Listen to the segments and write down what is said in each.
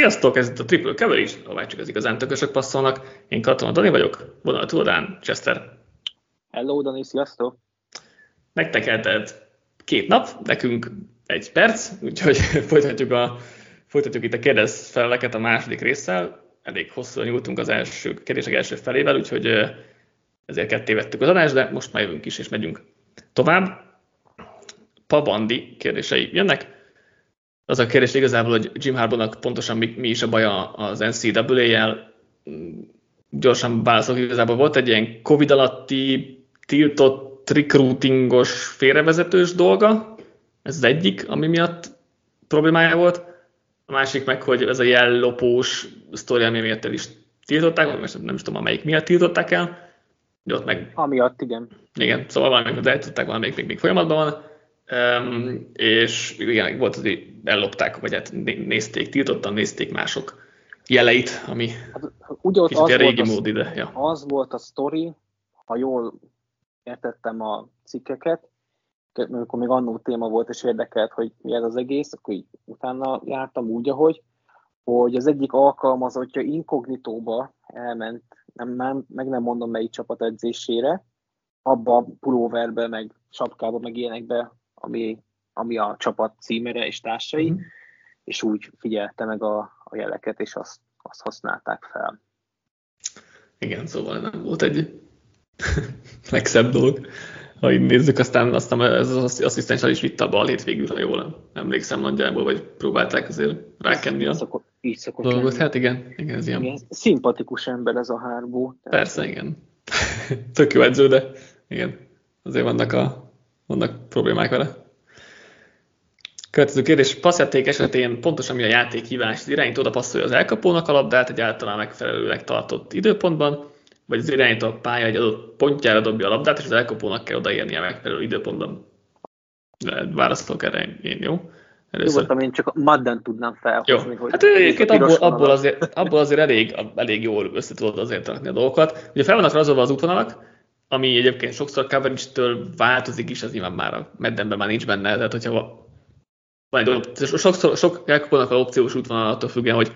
Sziasztok, ez itt a Triple Coverage, ahová csak az igazán tökösök passzolnak. Én Katona Dani vagyok, vonal túlodán, Chester. Hello, Dani, sziasztok! Nektek eltelt két nap, nekünk egy perc, úgyhogy folytatjuk, a, folytatjuk itt a kérdez feleleket a második résszel. Elég hosszúan nyúltunk az első kérdések első felével, úgyhogy ezért ketté vettük az adást, de most már jövünk is, és megyünk tovább. Pabandi kérdései jönnek az a kérdés igazából, hogy Jim Harbaughnak pontosan mi, mi is a baja az NCAA-jel. Gyorsan válaszolok, igazából volt egy ilyen Covid alatti tiltott recruitingos félrevezetős dolga, ez az egyik, ami miatt problémája volt. A másik meg, hogy ez a jellopós sztori, ami miatt el is tiltották, most nem is tudom, amelyik miatt tiltották el. Ott meg... Amiatt, igen. Igen, szóval valamelyik eltudták, valamelyik még, még folyamatban van. Um, és igen, volt hogy ellopták, vagy hát nézték, tiltottan nézték mások jeleit, ami hát, ugye ott az régi mód ide. Ja. Az volt a sztori, ha jól értettem a cikkeket, amikor még annó téma volt, és érdekelt, hogy mi ez az egész, akkor így utána jártam úgy, ahogy, hogy az egyik alkalmazottja inkognitóba elment, nem, nem, meg nem mondom melyik csapat edzésére, abba a pulóverbe, meg sapkába, meg ilyenekbe, ami, ami a csapat címere és társai, mm. és úgy figyelte meg a, a jeleket, és azt, azt használták fel. Igen, szóval nem volt egy legszebb dolog. Ha így nézzük, aztán, aztán az asszisztens is vitte a balét végül, ha jól emlékszem nagyjából, vagy próbálták azért rákenni a szokott, így szokott dolgot. Lenni. Hát igen, igen, ez ilyen. Igen, szimpatikus ember ez a hárbó. Persze, igen. Tök jó edző, de igen, azért vannak, a, vannak problémák vele. Következő kérdés, passzjáték esetén pontosan mi a játékhívás? Az irányító oda passzolja az elkapónak a labdát egy általán megfelelőleg tartott időpontban, vagy az irányító a pálya egy adott pontjára dobja a labdát, és az elkapónak kell odaérni a megfelelő időpontban. Válaszolok erre én, jó? Először. Nyugodtan én csak Madden tudnám felhozni. Jó. Hogy hát egyébként abból, abból, azért, abból azért elég, elég jól össze tudod azért rakni a dolgokat. Ugye fel vannak rajzolva az útvonalak, ami egyébként sokszor coverage-től változik is, az nyilván már a Maddenben már nincs benne, tehát hogyha van egy, sokszor, sok elkapónak a opciós útvonal attól függően, hogy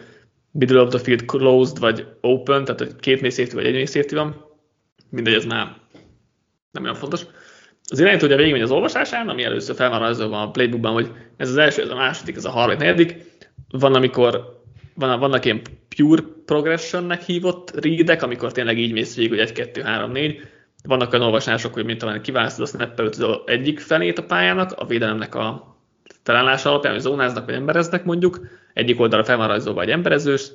middle of the field closed, vagy open, tehát hogy két mély safety, vagy egy mély safety van. Mindegy, ez már nem olyan fontos. Az irányító ugye végigmegy az olvasásán, ami először fel van rajzolva a playbookban, hogy ez az első, ez a második, ez a harmadik, negyedik. Van, amikor van, vannak ilyen pure progressionnek hívott readek, amikor tényleg így mész végig, hogy 1, 2, 3, 4. Vannak olyan olvasások, hogy mint talán kiválasztod a snap az egyik felét a pályának, a védelemnek a felállása alapján, hogy zónáznak vagy embereznek mondjuk, egyik oldalra fel van rajzolva egy emberezős,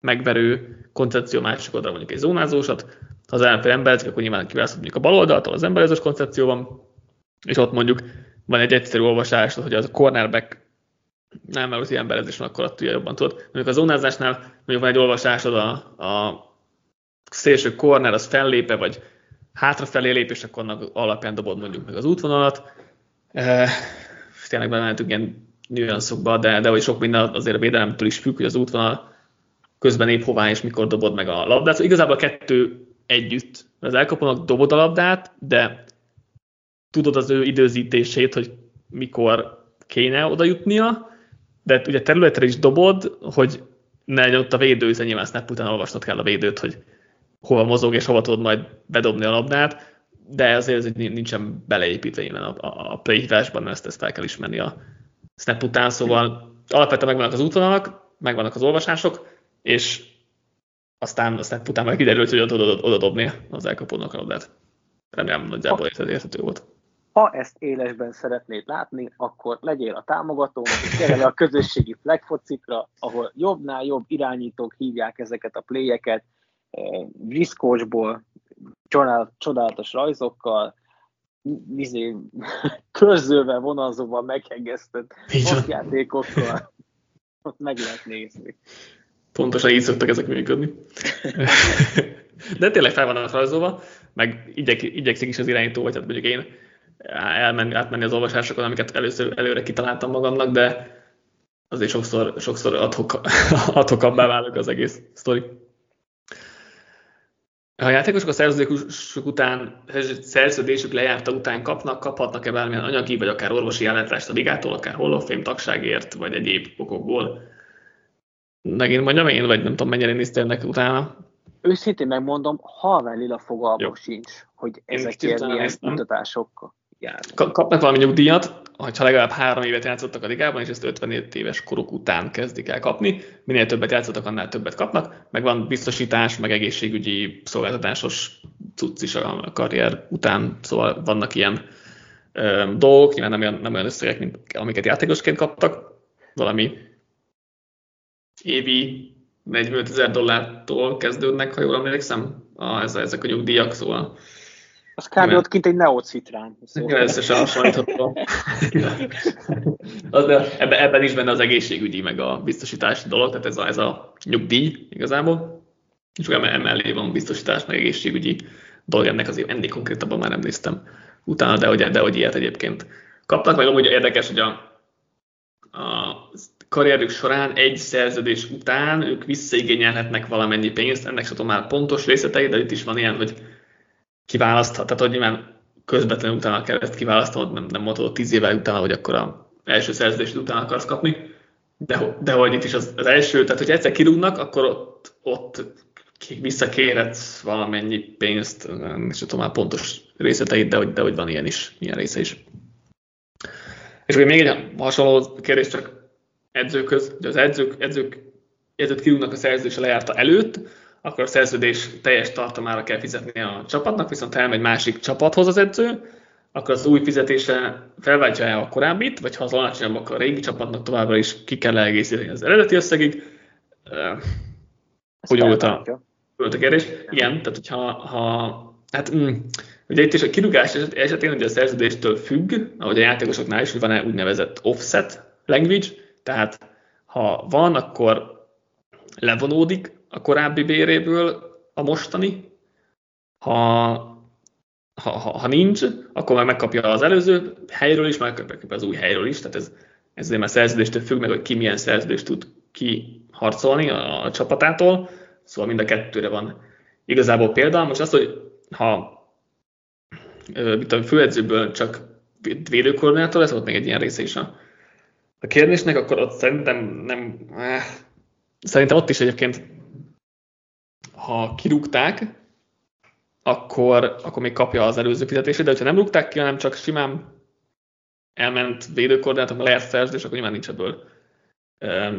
megverő koncepció, másik oldalra mondjuk egy zónázósat, ha az ellenfél emberezik, akkor nyilván kiválasztod mondjuk a bal oldaltól az emberezős koncepció van, és ott mondjuk van egy egyszerű olvasás, hogy az a cornerback nem, mert ilyen emberezés van, akkor ott jobban tudod. Mondjuk a zónázásnál mondjuk van egy olvasásod a, a szélső corner, az fellépe, vagy hátrafelé lép, és akkor annak alapján dobod mondjuk meg az útvonalat. Eh, tényleg bementünk ilyen nüanszokba, de, de hogy sok minden azért a védelemtől is függ, hogy az útvonal közben épp hová és mikor dobod meg a labdát. Szóval igazából a kettő együtt. Az elkapónak dobod a labdát, de tudod az ő időzítését, hogy mikor kéne oda jutnia, de ugye területre is dobod, hogy ne legyen ott a védő, hiszen nyilván snap után olvasnod kell a védőt, hogy hova mozog és hova tudod majd bedobni a labdát de azért ez nincsen beleépítve innen a, a, a playhívásban, ezt, ezt fel kell ismerni a snap után, szóval alapvetően megvannak az útvonalak, megvannak az olvasások, és aztán a snap után meg kiderült, hogy oda, oda, oda dobni az elkapónak a labdát. Remélem nagyjából érted, érthető volt. Ha ezt élesben szeretnéd látni, akkor legyél a támogató, és gyere a közösségi flagfocikra, ahol jobbnál jobb irányítók hívják ezeket a playeket, Briskósból csodálatos rajzokkal, izé, körzővel, vonalzóval meghegesztett játékokkal, ott meg lehet nézni. Pontosan így szoktak ezek működni. De tényleg fel vannak rajzolva, meg igyek, igyekszik is az irányító, vagy hát mondjuk én elmenni, átmenni az olvasásokon, amiket először előre kitaláltam magamnak, de azért sokszor, sokszor adhok, adhokabbá válik az egész sztori. Ha a játékosok a szerződésük után, szerződésük lejárta után kapnak, kaphatnak-e bármilyen anyagi vagy akár orvosi ellátást a ligától, akár Hall of Fame tagságért, vagy egyéb okokból? megint mondjam én, vagy nem tudom, mennyire néztél ennek utána. Őszintén megmondom, halvány lila fogalmam sincs, hogy ezekért milyen mutatások Kapnak valami nyugdíjat, ha legalább három évet játszottak a ligában, és ezt 55 éves koruk után kezdik el kapni. Minél többet játszottak, annál többet kapnak. Meg van biztosítás, meg egészségügyi szolgáltatásos cucc is a karrier után, szóval vannak ilyen ö, dolgok, nyilván nem olyan, nem olyan összegek, mint amiket játékosként kaptak. Valami évi 45 ezer dollártól kezdődnek, ha jól emlékszem, a, ez, ezek a nyugdíjak, szóval az kb. ott kint egy neocitrán. Szóval. Összesen hasonlítható. ebben, ebben is benne az egészségügyi, meg a biztosítási dolog, tehát ez a, ez a nyugdíj igazából. És emellé van biztosítás, meg egészségügyi dolog, ennek azért ennél konkrétabban már nem néztem utána, de hogy, de hogy ilyet egyébként kapnak, meg amúgy érdekes, hogy a, a karrierük során egy szerződés után ők visszaigényelhetnek valamennyi pénzt, ennek sem már pontos részletei, de itt is van ilyen, hogy kiválaszthat, tehát hogy nyilván közvetlenül utána kell ezt kiválasztanod, nem, nem mondod tíz évvel utána, hogy akkor a első szerződést után akarsz kapni, de, de hogy itt is az, az első, tehát hogy egyszer kirúgnak, akkor ott, ott visszakérhetsz valamennyi pénzt, és tudom már pontos részleteit, de hogy, de hogy van ilyen is, ilyen része is. És akkor még egy hasonló kérdés csak edzőköz, hogy az edzők, edzők, edzők kirúgnak a szerződés lejárta előtt, akkor a szerződés teljes tartamára kell fizetni a csapatnak, viszont ha elmegy másik csapathoz az edző, akkor az új fizetése felváltja el a korábbit, vagy ha az alacsonyabb, akkor a régi csapatnak továbbra is ki kell egészíteni az eredeti összegig. Hogy volt a, volt a kérdés? Igen, tehát hogyha ha, hát, mm, ugye itt is a kirúgás esetén ugye a szerződéstől függ, ahogy a játékosoknál is, hogy van-e úgynevezett offset language, tehát ha van, akkor levonódik a korábbi béréből a mostani, ha, ha, ha, ha nincs, akkor már megkapja az előző helyről is, megkapja az új helyről is, tehát ez, ez már szerződéstől függ meg, hogy ki milyen szerződést tud kiharcolni a, a csapatától, szóval mind a kettőre van igazából példa. Most az, hogy ha mit a főedzőből csak védőkoordinátor lesz, ott még egy ilyen része is a, a kérdésnek, akkor ott szerintem nem, eh, szerintem ott is egyébként ha kirúgták, akkor, akkor még kapja az előző fizetését, de ha nem rúgták ki, hanem csak simán elment védőkoordinátor, lejárt szerződés, akkor nyilván nincs ebből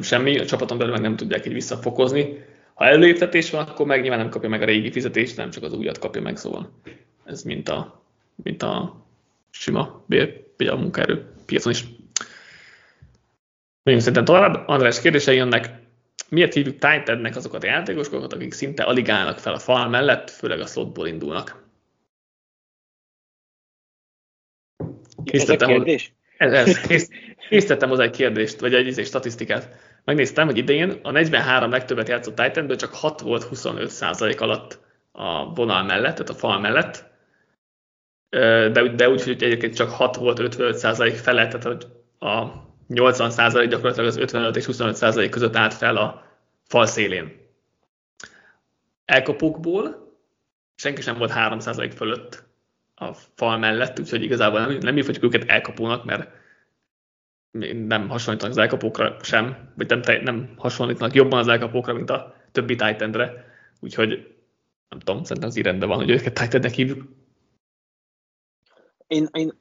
semmi, a csapaton belül meg nem tudják így visszafokozni. Ha előléptetés van, akkor meg nyilván nem kapja meg a régi fizetést, nem csak az újat kapja meg, szóval ez mint a, mint a sima bér, a munkaerő piacon is. Még szerintem tovább. András kérdései jönnek miért hívjuk tight endnek azokat a játékosokat, akik szinte alig állnak fel a fal mellett, főleg a slotból indulnak? Készítettem, ez kérdés? Ez, ez, kész, készítettem hozzá egy kérdést, vagy egy, egy statisztikát. Megnéztem, hogy idején a 43 legtöbbet játszott Titanből csak 6 volt 25 százalék alatt a vonal mellett, tehát a fal mellett. De, de úgy, hogy egyébként csak 6 volt 55 százalék felett, tehát hogy a 80% gyakorlatilag az 55 és 25% között állt fel a fal szélén. Elkapókból senki sem volt 3% fölött a fal mellett, úgyhogy igazából nem, nem hívhatjuk őket elkapónak, mert nem hasonlítanak az elkapókra sem, vagy nem, nem hasonlítanak jobban az elkapókra, mint a többi titan úgyhogy nem tudom, szerintem az rendben van, hogy őket titan hívjuk. Én, én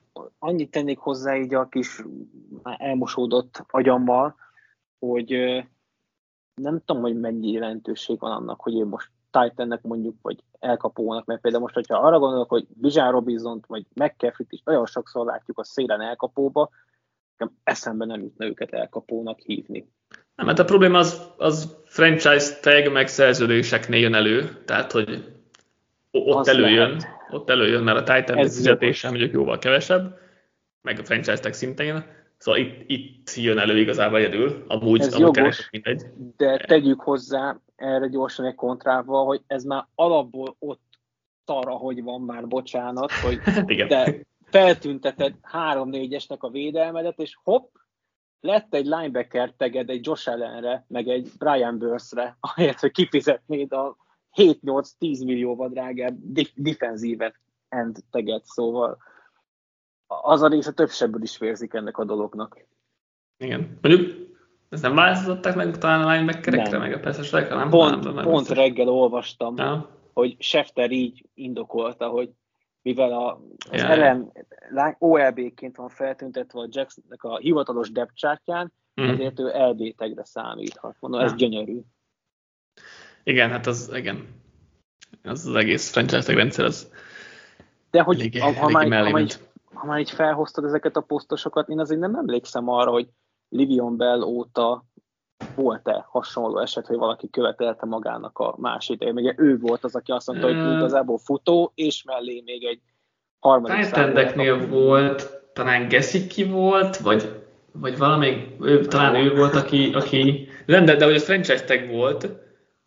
annyit tennék hozzá így a kis elmosódott agyammal, hogy nem tudom, hogy mennyi jelentőség van annak, hogy én most Titannek mondjuk, vagy elkapónak, mert például most, hogyha arra gondolok, hogy Bizsán robinson vagy McCaffrey-t is olyan sokszor látjuk a szélen elkapóba, nekem eszembe nem jutna őket elkapónak hívni. Nem, mert a probléma az, az franchise tag meg szerződéseknél jön elő, tehát hogy ott az előjön, lehet. ott előjön, mert a Titan fizetése mondjuk jóval kevesebb, meg a franchise tag szintén, szóval itt, itt jön elő igazából egyedül, amúgy, ez amúgy jogos, mindegy. de tegyük hozzá erre gyorsan egy kontrával, hogy ez már alapból ott szar, hogy van már, bocsánat, hogy Igen. te feltünteted 3-4-esnek a védelmedet, és hopp, lett egy linebacker teged egy Josh Allenre, meg egy Brian Burse-re, ahelyett, hogy kifizetnéd a 7-8-10 millióval drágább defenzívet end teget, szóval az a része több sebből is vérzik ennek a dolognak. Igen. Mondjuk Ez nem változtatták meg talán a linebackerekre, meg a percesekre? Nem, pont, nem, nem, pont reggel olvastam, ja. hogy Schefter így indokolta, hogy mivel a, az Ja. elem OLB-ként van feltüntetve a Jacksonnek a hivatalos depth chartján, Mm. ezért ő LB tagre számíthat. Mondom, ez Ja. gyönyörű. Igen, hát az, igen. Az az egész franchise rendszer, az De hogy eléggé, ha, ha, eléggé már, ha, már ha már így felhoztad ezeket a posztosokat, én azért nem emlékszem arra, hogy Livion Bell óta volt-e hasonló eset, hogy valaki követelte magának a másik. Ugye ő volt az, aki azt mondta, hogy Ö. igazából futó, és mellé még egy harmadik számú- volt, talán Gesicki volt, vagy, vagy valami, ő, talán ő volt, aki, aki de, de hogy a franchise tag volt,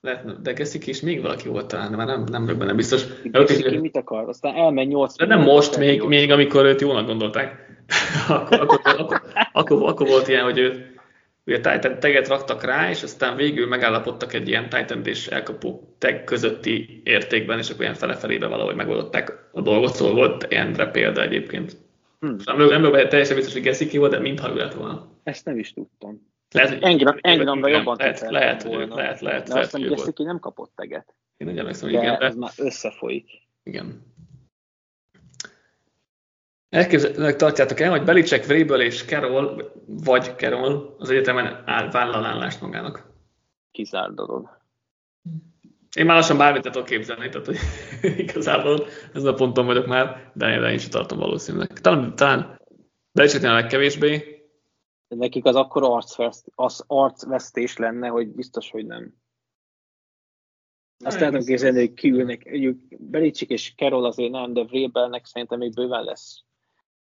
lehet, de Gesicki és még valaki volt talán, de már nem, nem vagyok benne biztos. De, ott is, Ki mit akar? Aztán elmegy 8 de nem most, még, még amikor őt jónak gondolták. akkor, akkor, akkor, akkor, akkor, volt ilyen, hogy ő ugye Titan taget raktak rá, és aztán végül megállapodtak egy ilyen Titan és elkapó tag közötti értékben, és akkor ilyen fele-felébe valahogy megoldották a dolgot, szóval volt ilyenre példa egyébként. Hm. Nem nem benne teljesen biztos, hogy Gesicki volt, de mintha ő lett volna. Ezt nem is tudtam. Lehet, hogy Engram, Engramra jobban lehet, lehet, volna. lehet, lehet, De azt hogy nem kapott teget. Én úgy emlékszem, hogy De igen, ez de, már összefolyik. igen. Elképzelhetőnek tartjátok el, hogy Belicek, Vrabel és Carroll, vagy Carroll az egyetemen áll, vállal állást magának. Kizárt dolog. Én már lassan bármit tudok képzelni, tehát hogy igazából ezen a ponton vagyok már, de, én sem tartom valószínűleg. Talán, talán Belicseknél a legkevésbé, nekik az akkor arcveszt, az arcvesztés lenne, hogy biztos, hogy nem. Azt Nem, tudom képzelni, hogy kiülnek. Mondjuk Belicsik és Carroll azért nem, de Vrabelnek szerintem még bőven lesz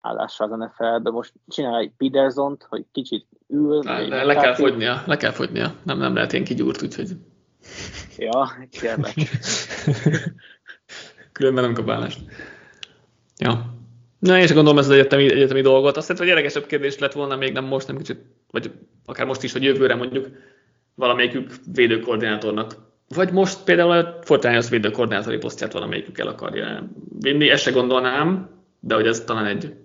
állása az NFL-be. Most csinál egy Petersont, hogy kicsit ül. le, egy le, kell McCarthy. fogynia, le kell fogynia. Nem, nem lehet ilyen kigyúrt, úgyhogy Ja, kérlek. különben nem kap állást. Ja. Na, én is gondolom ez az egyetemi, egyetemi dolgot. Azt hiszem, hogy érdekesebb kérdés lett volna még nem most, nem kicsit, vagy akár most is, hogy jövőre mondjuk valamelyikük védőkoordinátornak. Vagy most például a Fortnite védőkoordinátori posztját valamelyikük el akarja vinni. Ezt se gondolnám, de hogy ez talán egy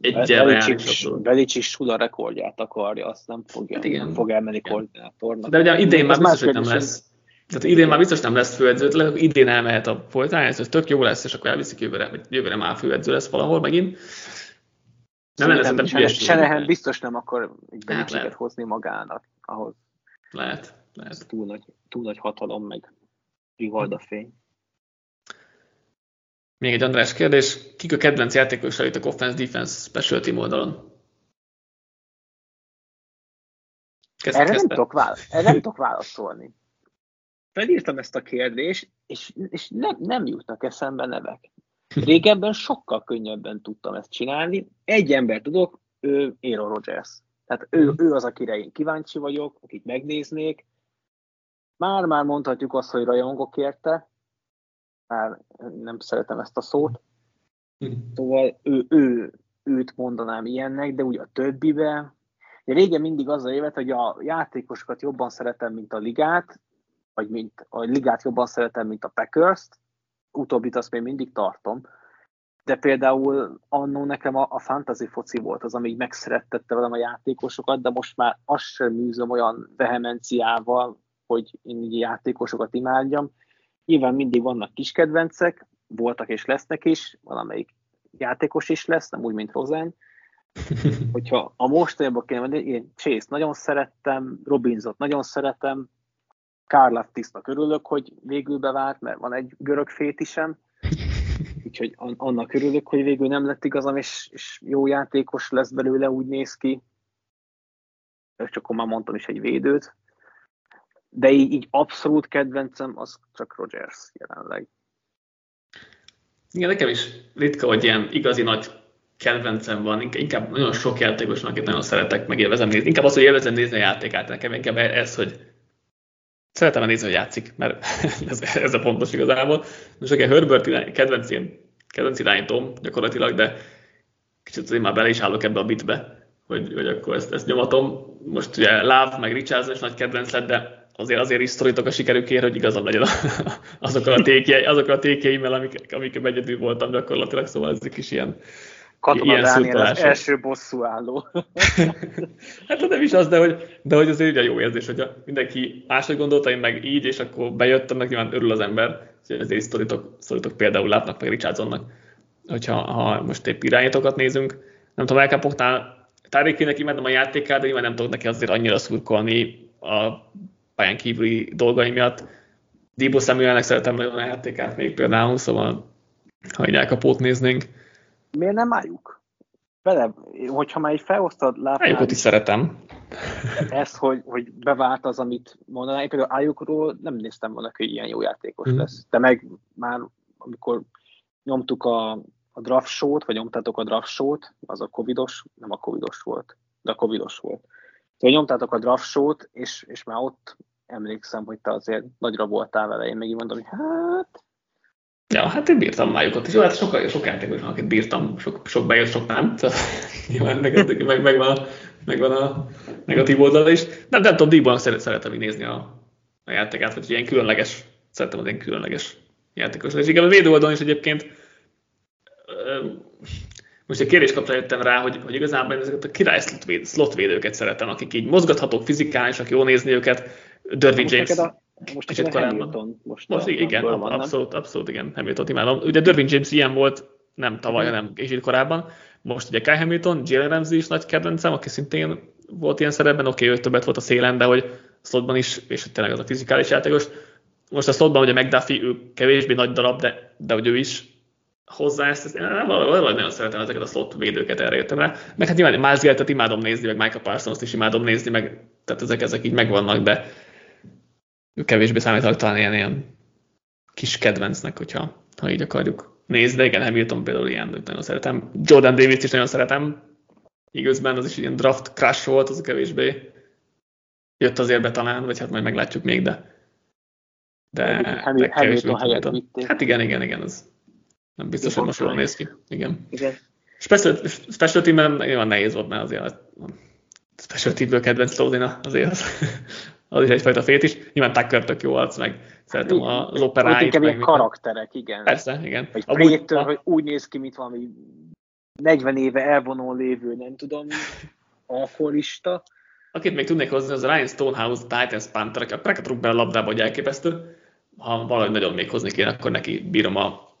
dolog. Belicik Sula rekordját akarja, azt nem fogja, Hát igen. fog elmenni Igen. koordinátornak. De ugye idén már biztos, hogy nem lesz. Tehát idén már biztos nem lesz főedző, lehet, hogy idén elmehet a Fortnite, ez tök jó lesz, és akkor elviszik jövőre, vagy jövőre már főedző lesz valahol megint. Nem lenne szerintem hülyeség. Senehen biztos nem akar egy lehet. Belicsiket hozni magának, ahhoz Lehet, lehet. túl nagy, túl nagy hatalom, meg rivalda fény. Még egy András kérdés. Kik a kedvenc játékosaitok offense-defense special team oldalon? Kezd, Erre nem, kezdte. tudok vála- erre nem tudok válaszolni. Felírtam ezt a kérdést, és, és nem, nem jutnak eszembe nevek. Régebben sokkal könnyebben tudtam ezt csinálni. Egy ember tudok, ő Aaron Rodgers. Tehát ő, ő az, akire én kíváncsi vagyok, akit megnéznék. Már-már mondhatjuk azt, hogy rajongok érte. Már nem szeretem ezt a szót. Hm. Szóval ő, ő, őt mondanám ilyennek, de úgy a többibe. De régen mindig az a évet, hogy a játékosokat jobban szeretem, mint a ligát, vagy mint a ligát jobban szeretem, mint a Packers-t. Utóbbit azt még mindig tartom. De például annó nekem a, a fantasy foci volt az, ami így megszerettette velem a játékosokat, de most már azt sem műzöm olyan vehemenciával, hogy én így játékosokat imádjam. Nyilván mindig vannak kis kedvencek, voltak és lesznek is, valamelyik játékos is lesz, nem úgy, mint Rosen. Hogyha a mostanában kéne mondani, én Chase nagyon szerettem, Robinsot nagyon szeretem, Karl Tisznak örülök, hogy végül bevált, mert van egy görög fétisem, úgyhogy an- annak örülök, hogy végül nem lett igazam, és, és jó játékos lesz belőle, úgy néz ki. Csak akkor már mondtam is egy védőt. De így, így abszolút kedvencem az csak Rogers jelenleg. Igen, nekem is ritka, hogy ilyen igazi nagy kedvencem van, Inkább- nagyon sok játékos van, akit nagyon szeretek, meg élvezem nézni. Inkább az, hogy élvezem nézni a játékát, nekem inkább ez, hogy szeretem nézni, hogy játszik, mert ez, ez a pontos igazából. Most a Herbert irány, kedvenc, ilyen, kedvenc irányítóm gyakorlatilag, de kicsit azért már bele is állok ebbe a bitbe, hogy, hogy akkor ezt, ezt nyomatom. Most ugye Láv meg Richardson is nagy kedvenc lett, de azért azért is szorítok a sikerükért, hogy igazam legyen azokkal a tékjei, azokkal a tékjeimmel, amik, amik egyedül voltam gyakorlatilag, szóval ezek is ilyen Katona Dániel az első bosszú álló. hát nem is az, de hogy, de hogy azért ugye jó érzés, hogy mindenki máshogy gondolta, én meg így, és akkor bejöttem, meg nyilván örül az ember. Ezért sztoritok, sztoritok például látnak meg Richardsonnak, hogyha ha most épp irányítókat nézünk. Nem tudom, elkápoknál Tárékének imádom a játékát, de nyilván nem tudok neki azért annyira szurkolni a pályán kívüli dolgai miatt. Dibo Samuelnek szeretem nagyon a játékát még például, szóval ha egy elkapót néznénk. Miért nem álljuk? Vele, hogyha már egy felosztad látnál... Ájukat is szeretem. Ez, hogy, hogy bevált az, amit mondanál. Én például Ájukról nem néztem volna, hogy ilyen jó játékos mm. lesz. De meg már, amikor nyomtuk a, a draft show-t, vagy nyomtátok a draft show-t, az a covidos, nem a covidos volt, de a covidos volt. Szóval nyomtátok a draft show-t, és, és már ott emlékszem, hogy te azért nagyra voltál vele. Én még mondom, hogy hát Ja, hát én bírtam májukat is. Jó, hát sok, sok játékos van, akit bírtam, sok, sok bejött, sok nem. Nyilván meg, meg, meg, van a, meg van a negatív oldala is. Nem, nem tudom, Díjban szeret, szeretem így nézni a, a játékát, vagy ilyen különleges, szeretem az ilyen különleges játékos. És igen, a védő oldalon is egyébként most egy kérdés kapcsán jöttem rá, hogy, hogy igazából ezeket a király slotvédőket szeretem, akik így mozgathatók, fizikálisak, jó nézni őket. Dervin James. A, most kicsit korábban. Hamilton most, most igen, van, abszolút, abszolút, igen, Hamilton imádom. Ugye Dervin James ilyen volt, nem tavaly, mhm. hanem kicsit korábban. Most ugye Kai Hamilton, Jalen Ramsey is nagy kedvencem, aki szintén volt ilyen szerepben, oké, okay, ő többet volt a szélen, de hogy slotban is, és tényleg az a fizikális játékos. Most a slotban ugye McDuffie, ő kevésbé nagy darab, de, de hogy ő is hozzá ezt, ezt én valahogy nagyon szeretem ezeket a slot védőket, erre jöttem rá. Meg hát nyilván Miles Garrett-et imádom nézni, meg Michael Parsons-t is imádom nézni, meg tehát ezek, ezek így megvannak, de kevésbé számítanak talán ilyen, ilyen kis kedvencnek, hogyha ha így akarjuk nézni, de igen, Hamilton például ilyen, nagyon szeretem. Jordan Davis is nagyon szeretem, igazban az is ilyen draft crash volt, az kevésbé jött azért be talán, vagy hát majd meglátjuk még, de de, de Hamilton helyett vitték. Hát igen, igen, igen, az nem biztos, hogy most jól néz ki. Igen. igen. Special, special team-ben nyilván nehéz volt, mert azért a special team-ből kedvenc Lódina azért az, az is egyfajta fét is. Nyilván Tucker tök jó arc, meg szeretem az operáit. Inkább ilyen karakterek, igen. Persze, igen. Vagy Prétől, a... hogy úgy néz ki, mint valami 40 éve elvonó lévő, nem tudom, alkoholista. Akit még tudnék hozni, az Ryan Stonehouse, Titans Panther, aki a rúg be a labdába, hogy elképesztő. Ha valahogy nagyon még hozni kéne, akkor neki bírom a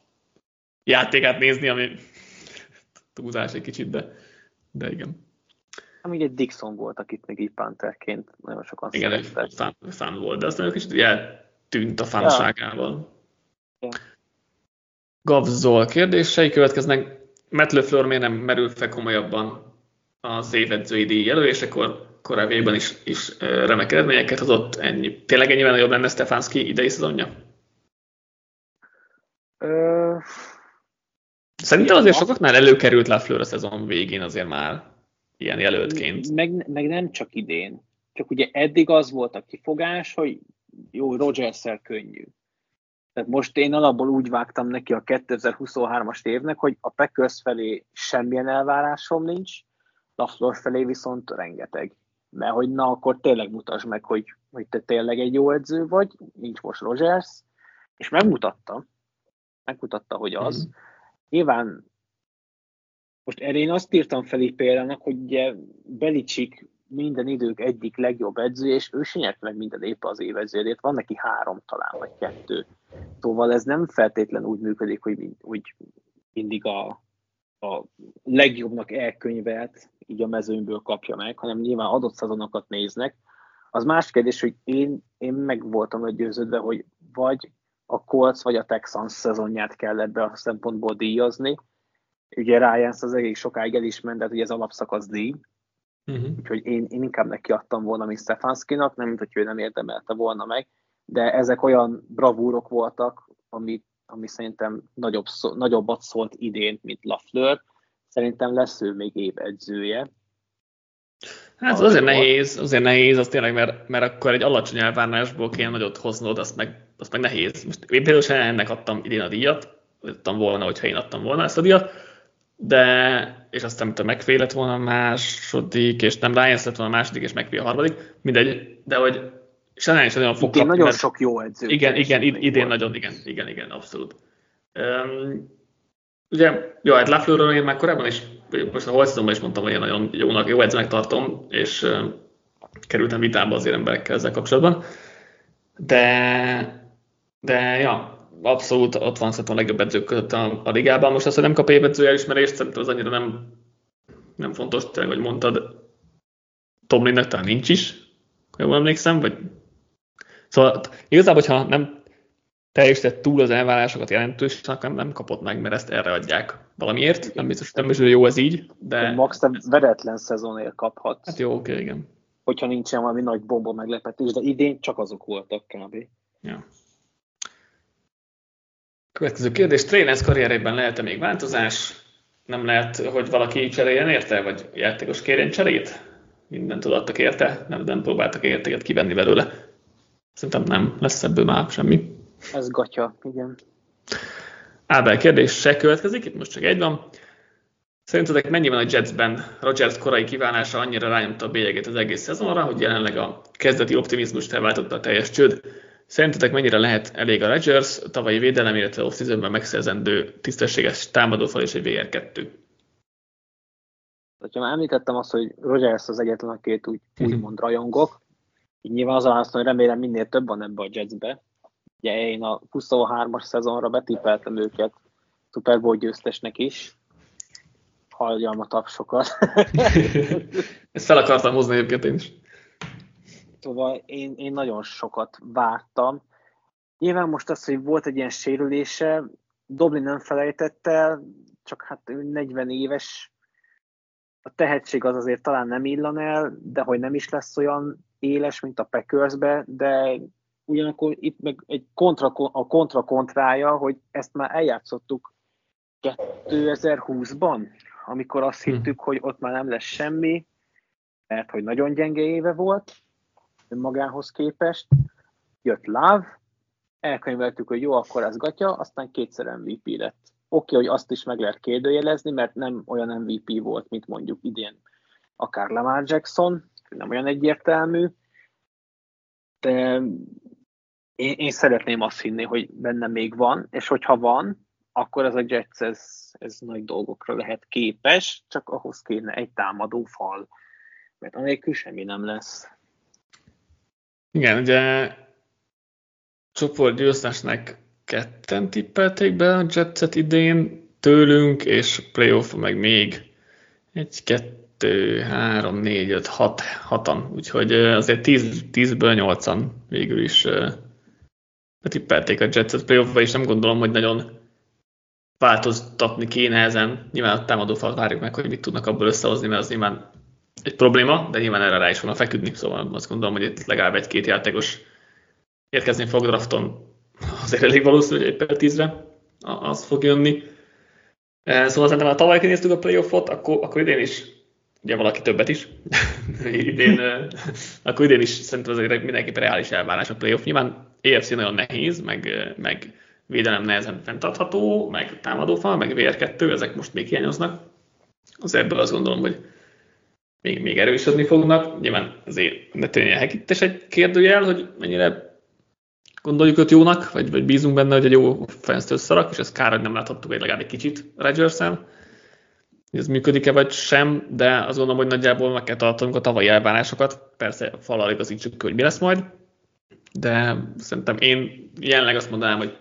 játékát nézni, ami túlzás egy kicsit, de, de igen. Ami egy Dixon volt, akit még így Pantherként nagyon sokan Igen, szerettek. Igen, fan, volt, de aztán egy kicsit tűnt a fanságával. Ja. Gavzol kérdései következnek. Matt LeFleur miért nem merül fel komolyabban az évedzői díj jelölésekor? Korábbiakban is, is remek eredményeket hozott. Ennyi. Tényleg ennyivel nagyobb lenne Stefanski idei szezonja? Ö... Szerintem azért sokaknál előkerült LeFleur a szezon végén azért már ilyen jelöltként. Meg, meg nem csak idén. Csak ugye eddig az volt a kifogás, hogy jó, rogers könnyű. Tehát most én alapból úgy vágtam neki a 2023-as évnek, hogy a Packers felé semmilyen elvárásom nincs, Laflor felé viszont rengeteg. Mert hogy na, akkor tényleg mutasd meg, hogy, hogy te tényleg egy jó edző vagy, nincs most Rogers, és megmutatta, megmutatta, hogy az. Mm. Nyilván most erre én azt írtam fel így példának, hogy ugye Belicsik minden idők egyik legjobb edző, és ő se nyert meg minden épp az éveződét, van neki három talán, vagy kettő. Szóval ez nem feltétlen úgy működik, hogy úgy mindig a, a legjobbnak elkönyvelt, így a mezőnyből kapja meg, hanem nyilván adott szezonokat néznek. Az más kérdés, hogy én, én meg voltam győződve, hogy vagy a Colts vagy a Texans szezonját kell ebbe a szempontból díjazni, Ugye Ryan az egész sokáig el is ment, de ugye ez alapszakasz díj, uh-huh. úgyhogy én, én inkább neki adtam volna, mint Stefanskinak, nem mint hogy ő nem érdemelte volna meg, de ezek olyan bravúrok voltak, ami, ami szerintem nagyobb, szó, nagyobbat szólt idén, mint Lafleur. Szerintem lesz ő még évedzője. Hát az azért nehéz, azért nehéz, az tényleg, mert, mert akkor egy alacsony elvárásból kéne nagyot hoznod, azt meg, azt meg nehéz. Most én például sem ennek adtam idén a díjat, adtam volna, hogyha én adtam volna ezt a díjat, de, és aztán, mint a McVay lett volna a második, és nem Ryan lett volna a második, és McVay a harmadik, mindegy, de hogy Shannon is nagyon fog kapni, nagyon mert, sok jó edző. Igen, igen, idén, idén nagyon, igen, igen, igen, abszolút. Um, ugye, jó, hát Lafleur-ról én már korábban is, most a Holszezonban is mondtam, hogy én nagyon jónak, jó edzőnek tartom, és uh, kerültem vitába az emberekkel ezzel kapcsolatban. De, de ja, abszolút ott van szerintem a legjobb edzők között a, a ligában. Most azt, hogy nem kap évedző elismerést, szerintem az annyira nem, nem fontos, tényleg, hogy mondtad, Tomlinnak talán nincs is, ha jól emlékszem, vagy Szóval igazából, hogyha nem teljesített túl az elvárásokat jelentős, akkor nem kapott meg, mert ezt erre adják valamiért. Nem biztos, nem biztos, hogy jó ez így, de... Max, te veretlen szezonért kaphatsz. Hát jó, oké, igen. Hogyha nincsen valami nagy bomba meglepetés, de idén csak azok voltak kb. Ja. Következő kérdés, Trénez karrierében lehet-e még változás? Nem lehet, hogy valaki cseréljen érte, vagy játékos kérjen cserét? Mindent tudattak érte, nem, nem próbáltak értéket kivenni belőle. Szerintem nem lesz ebből már semmi. Ez gatya, igen. Ábel kérdés se következik, itt most csak egy van. Szerintetek mennyi van a Jetsben Rogers korai kívánása annyira rányomta a bélyegét az egész szezonra, hogy jelenleg a kezdeti optimizmust elváltotta a teljes csőd? Szerintetek mennyire lehet elég a Rodgers, tavalyi védelem, illetve off megszerzendő tisztességes támadófal és egy VR2? Ha már említettem azt, hogy Rogers az egyetlen, akit úgy, úgymond rajongok, így nyilván az azt hogy remélem minél több van ebbe a Jetsbe. Ugye én a 23-as szezonra betippeltem őket Super Bowl győztesnek is. Halljam a tapsokat. Ezt fel akartam hozni egyébként én is. Szóval én, én nagyon sokat vártam. Nyilván most az, hogy volt egy ilyen sérülése, Dublin nem felejtett el, csak hát 40 éves, a tehetség az azért talán nem illan el, de hogy nem is lesz olyan éles, mint a Packersbe, de ugyanakkor itt meg egy kontra, a kontra kontrája, hogy ezt már eljátszottuk 2020-ban, amikor azt hm. hittük, hogy ott már nem lesz semmi, mert hogy nagyon gyenge éve volt magához képest. Jött Láv, elkönyveltük, hogy jó, akkor ez gatya, aztán kétszer MVP lett. Oké, okay, hogy azt is meg lehet kérdőjelezni, mert nem olyan MVP volt, mint mondjuk idén akár Lamar Jackson, nem olyan egyértelmű, de én, én szeretném azt hinni, hogy benne még van, és hogyha van, akkor ez a Jets ez, ez nagy dolgokra lehet képes, csak ahhoz kéne egy támadó fal, mert anélkül semmi nem lesz. Igen, ugye csoport győztesnek ketten tippelték be a Jetset idén tőlünk, és playoff meg még egy, kettő, három, négy, öt, hat, hatan, úgyhogy azért tíz, tízből nyolcan végül is tippelték a Jetset playoffba, és nem gondolom, hogy nagyon változtatni kéne ezen. Nyilván a támadófal várjuk meg, hogy mit tudnak abból összehozni, mert az nyilván egy probléma, de nyilván erre rá is a feküdni, szóval azt gondolom, hogy itt legalább egy-két játékos érkezni fog drafton, azért elég valószínű, hogy egy per tízre az fog jönni. Szóval szerintem, ha tavaly kinéztük a playoffot, akkor, akkor idén is ugye valaki többet is, idén, akkor idén is szerintem azért mindenképpen reális elvárás a playoff. Nyilván EFC nagyon nehéz, meg, meg védelem nehezen fenntartható, meg támadófal, meg VR2, ezek most még hiányoznak. Az ebből azt gondolom, hogy még, még erősödni fognak. Nyilván azért ne tűnjön hekittes egy kérdőjel, hogy mennyire gondoljuk őt jónak, vagy, vagy bízunk benne, hogy egy jó fejlesztő szarak, és ez kár, hogy nem láthattuk egy legalább egy kicsit rodgers ez működik-e vagy sem, de azt gondolom, hogy nagyjából meg kell tartanunk a tavalyi elvárásokat. Persze falal igazítsuk hogy mi lesz majd, de szerintem én jelenleg azt mondanám, hogy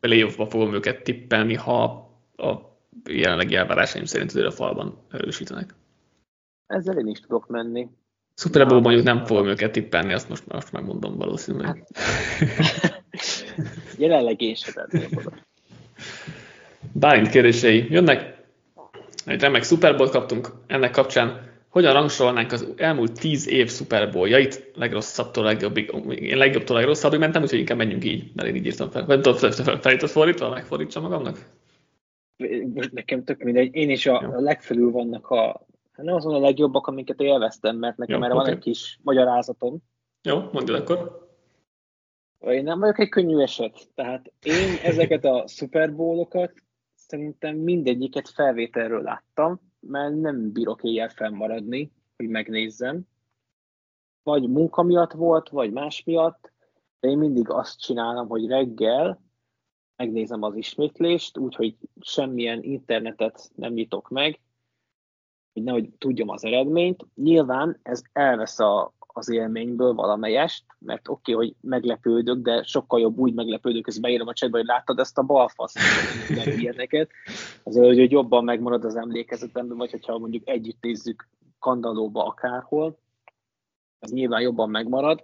playoffba fogom őket tippelni, ha a jelenlegi elvárásaim szerint a falban erősítenek. Ezzel én is tudok menni. Super Bowl mondjuk nem fogom őket tippelni, azt most, most megmondom valószínűleg. Hát. Jelenleg én sem Bálint kérdései jönnek egy remek Super Bowl kaptunk ennek kapcsán. Hogyan rangsorolnánk az elmúlt tíz év Super Bowl-jait, legrosszabbtól legjobbig, én legjobbtól legrosszabbig mentem, úgyhogy inkább menjünk így, mert én így írtam fel. Nem tudom, felított fordítva, megfordítsam magamnak? Nekem tök mindegy. Én is a, a legfelül vannak a, hát nem azon a legjobbak, amiket élveztem, mert nekem Jó, erre okay. van egy kis magyarázatom. Jó, mondj akkor. Én nem vagyok egy könnyű eset. Tehát én ezeket a Super Bowl-okat szerintem mindegyiket felvételről láttam, mert nem bírok éjjel fennmaradni, hogy megnézzem. Vagy munka miatt volt, vagy más miatt, de én mindig azt csinálom, hogy reggel megnézem az ismétlést, úgyhogy semmilyen internetet nem nyitok meg, hogy nehogy tudjam az eredményt. Nyilván ez elvesz a, az élményből valamelyest, mert oké, okay, hogy meglepődök, de sokkal jobb úgy meglepődök, hogy beírom a csetbe, hogy láttad ezt a balfaszt, meg ilyeneket. Az, hogy jobban megmarad az emlékezetemben, vagy hogyha mondjuk együtt nézzük kandalóba akárhol, az nyilván jobban megmarad.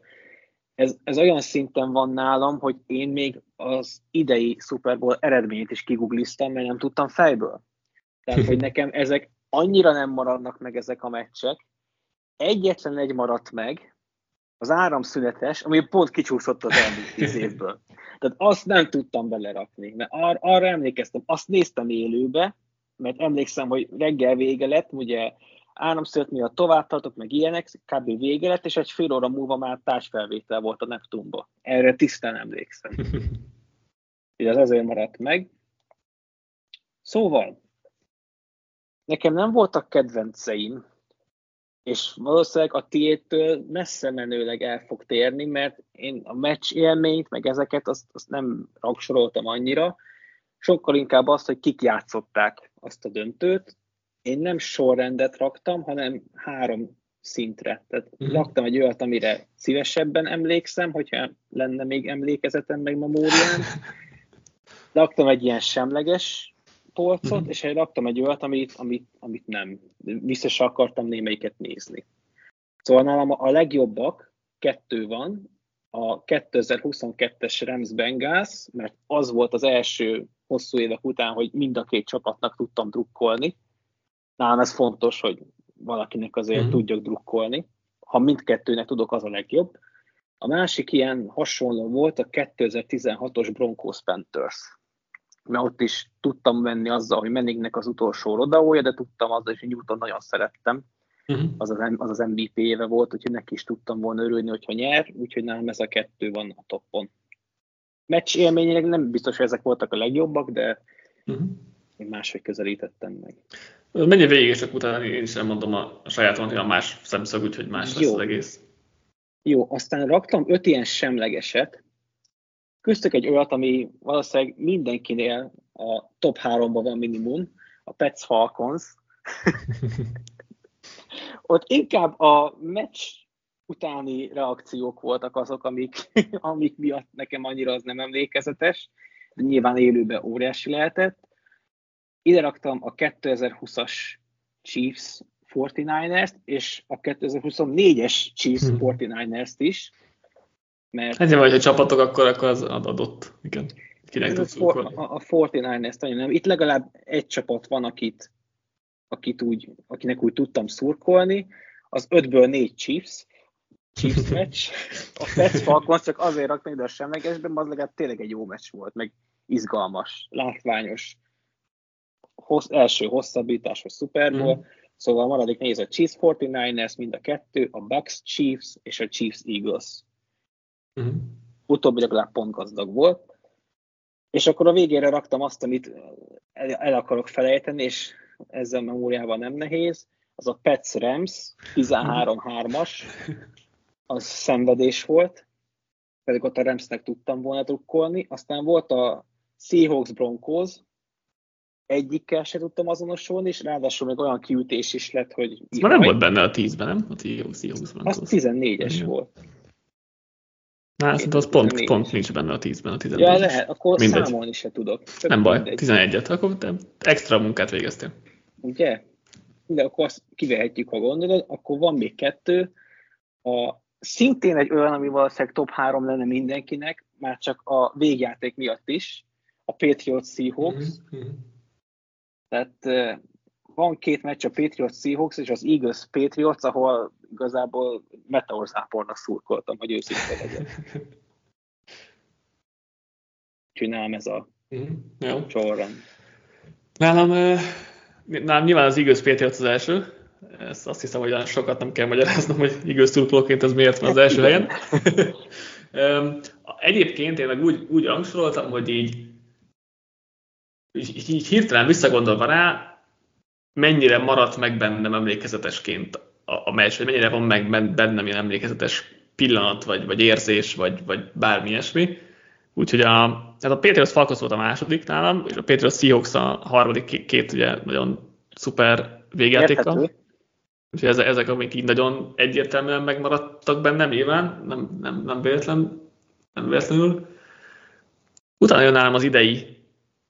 Ez, ez olyan szinten van nálam, hogy én még az idei Super Bowl eredményt is kigugliztam, mert nem tudtam fejből. Tehát, hogy nekem ezek annyira nem maradnak meg ezek a meccsek, egyetlen egy maradt meg, az áramszünetes, ami pont kicsúszott az elmúlt tíz évből. Tehát azt nem tudtam belerakni, mert ar- arra emlékeztem, azt néztem élőbe, mert emlékszem, hogy reggel vége lett, ugye áramszünet miatt tovább meg ilyenek, kb. vége lett, és egy fél óra múlva már társfelvétel volt a Neptunba. Erre tisztán emlékszem. Így az ezért maradt meg. Szóval, nekem nem voltak kedvenceim, és valószínűleg a tiédtől messze menőleg el fog térni, mert én a meccs élményt, meg ezeket azt, azt nem rangsoroltam annyira, sokkal inkább azt, hogy kik játszották azt a döntőt. Én nem sorrendet raktam, hanem három szintre. Tehát uh-huh. raktam egy olyat, amire szívesebben emlékszem, hogyha lenne még emlékezetem, meg memóriám. Raktam egy ilyen semleges polcot, uh-huh. és raktam egy olyat, amit, amit, amit nem. Vissza se akartam némelyiket nézni. Szóval nálam a legjobbak kettő van, a 2022-es Rams Bengals, mert az volt az első hosszú évek után, hogy mind a két csapatnak tudtam drukkolni. Nálam ez fontos, hogy valakinek azért uh-huh. tudjak drukkolni. Ha mindkettőnek tudok, az a legjobb. A másik ilyen hasonló volt a 2016-os Broncos Panthers mert ott is tudtam venni azzal, hogy Menningnek az utolsó rodaója, de tudtam azzal is, hogy Newton nagyon szerettem. Uh-huh. Az, az, az, az MVP éve volt, úgyhogy neki is tudtam volna örülni, hogyha nyer, úgyhogy nálam ez a kettő van a toppon. Meccs élményének nem biztos, hogy ezek voltak a legjobbak, de uh-huh. én máshogy közelítettem meg. Menj végig, és akkor utána én is elmondom a, a sajátomat, a más szemszög, úgyhogy más Jó. lesz az egész. Jó, aztán raktam öt ilyen semlegeset, Köztük egy olyat, ami valószínűleg mindenkinél a top háromban van minimum, a Pets Falcons. Ott inkább a meccs utáni reakciók voltak azok, amik, amik miatt nekem annyira az nem emlékezetes, de nyilván élőben óriási lehetett. Ide raktam a 2020-as Chiefs 49ers-t, és a 2024-es Chiefs 49ers-t hm. is, mert... Hát, vagy ha csapatok, akkor, akkor az adott. Igen. Kinek a, for, a, a 49ers nagyon nem. Itt legalább egy csapat van, akit, akit úgy, akinek úgy tudtam szurkolni. Az ötből négy Chiefs, Chiefs meccs. A Pets Falcons csak azért raktam ide a semlegesben, az legalább tényleg egy jó meccs volt, meg izgalmas, látványos, hossz, első hosszabbítás, vagy Super Bowl. Mm. Szóval a maradék néz a Chiefs 49ers, mind a kettő, a Bucks Chiefs és a Chiefs Eagles. Uh-huh. Utóbbi legalább pont gazdag volt. És akkor a végére raktam azt, amit el, el akarok felejteni, és ezzel memóriával nem nehéz, az a Pets Rams 13-3-as, az szenvedés volt, pedig ott a Ramsnek tudtam volna drukkolni. Aztán volt a Seahawks Broncos, egyikkel se tudtam azonosulni, és ráadásul még olyan kiütés is lett, hogy... Ez már nem volt benne a 10-ben, nem? A Seahawks Broncos. Az 14-es volt. Na, hát az pont, pont nincs benne a 10-ben, a 11 Ja, lehet, akkor mindegy. számolni se tudok. Csak nem baj, mindegy. 11-et, akkor te extra munkát végeztél. Ugye? De akkor azt kivehetjük, ha gondolod, akkor van még kettő. A, szintén egy olyan, ami valószínűleg top 3 lenne mindenkinek, már csak a végjáték miatt is, a Patriots Seahawks. Mm-hmm. Tehát van két meccs a Patriots Seahawks és az Eagles Patriots, ahol igazából meteorzápornak szurkoltam, hogy őszinte legyen. Úgyhogy nálam ez a mm, sorrend. Nálam, nálam nyilván az Eagles Patriots az első. Ezt azt hiszem, hogy sokat nem kell magyaráznom, hogy Eagles szurkolóként ez miért van az első helyen. Egyébként én meg úgy, úgy rangsoroltam, hogy így, így, így hirtelen visszagondolva rá, mennyire maradt meg bennem emlékezetesként a, a meccs, vagy mennyire van meg bennem ilyen emlékezetes pillanat, vagy, vagy érzés, vagy, vagy bármi ilyesmi. Úgyhogy a, tehát a Patriots Falcons volt a második nálam, és a Patriots Seahawks a harmadik két, két ugye nagyon szuper végjátékkal. Úgyhogy ezek, ezek amik így nagyon egyértelműen megmaradtak bennem, nyilván, nem, nem, nem véletlen, nem véletlenül. Utána jön nálam az idei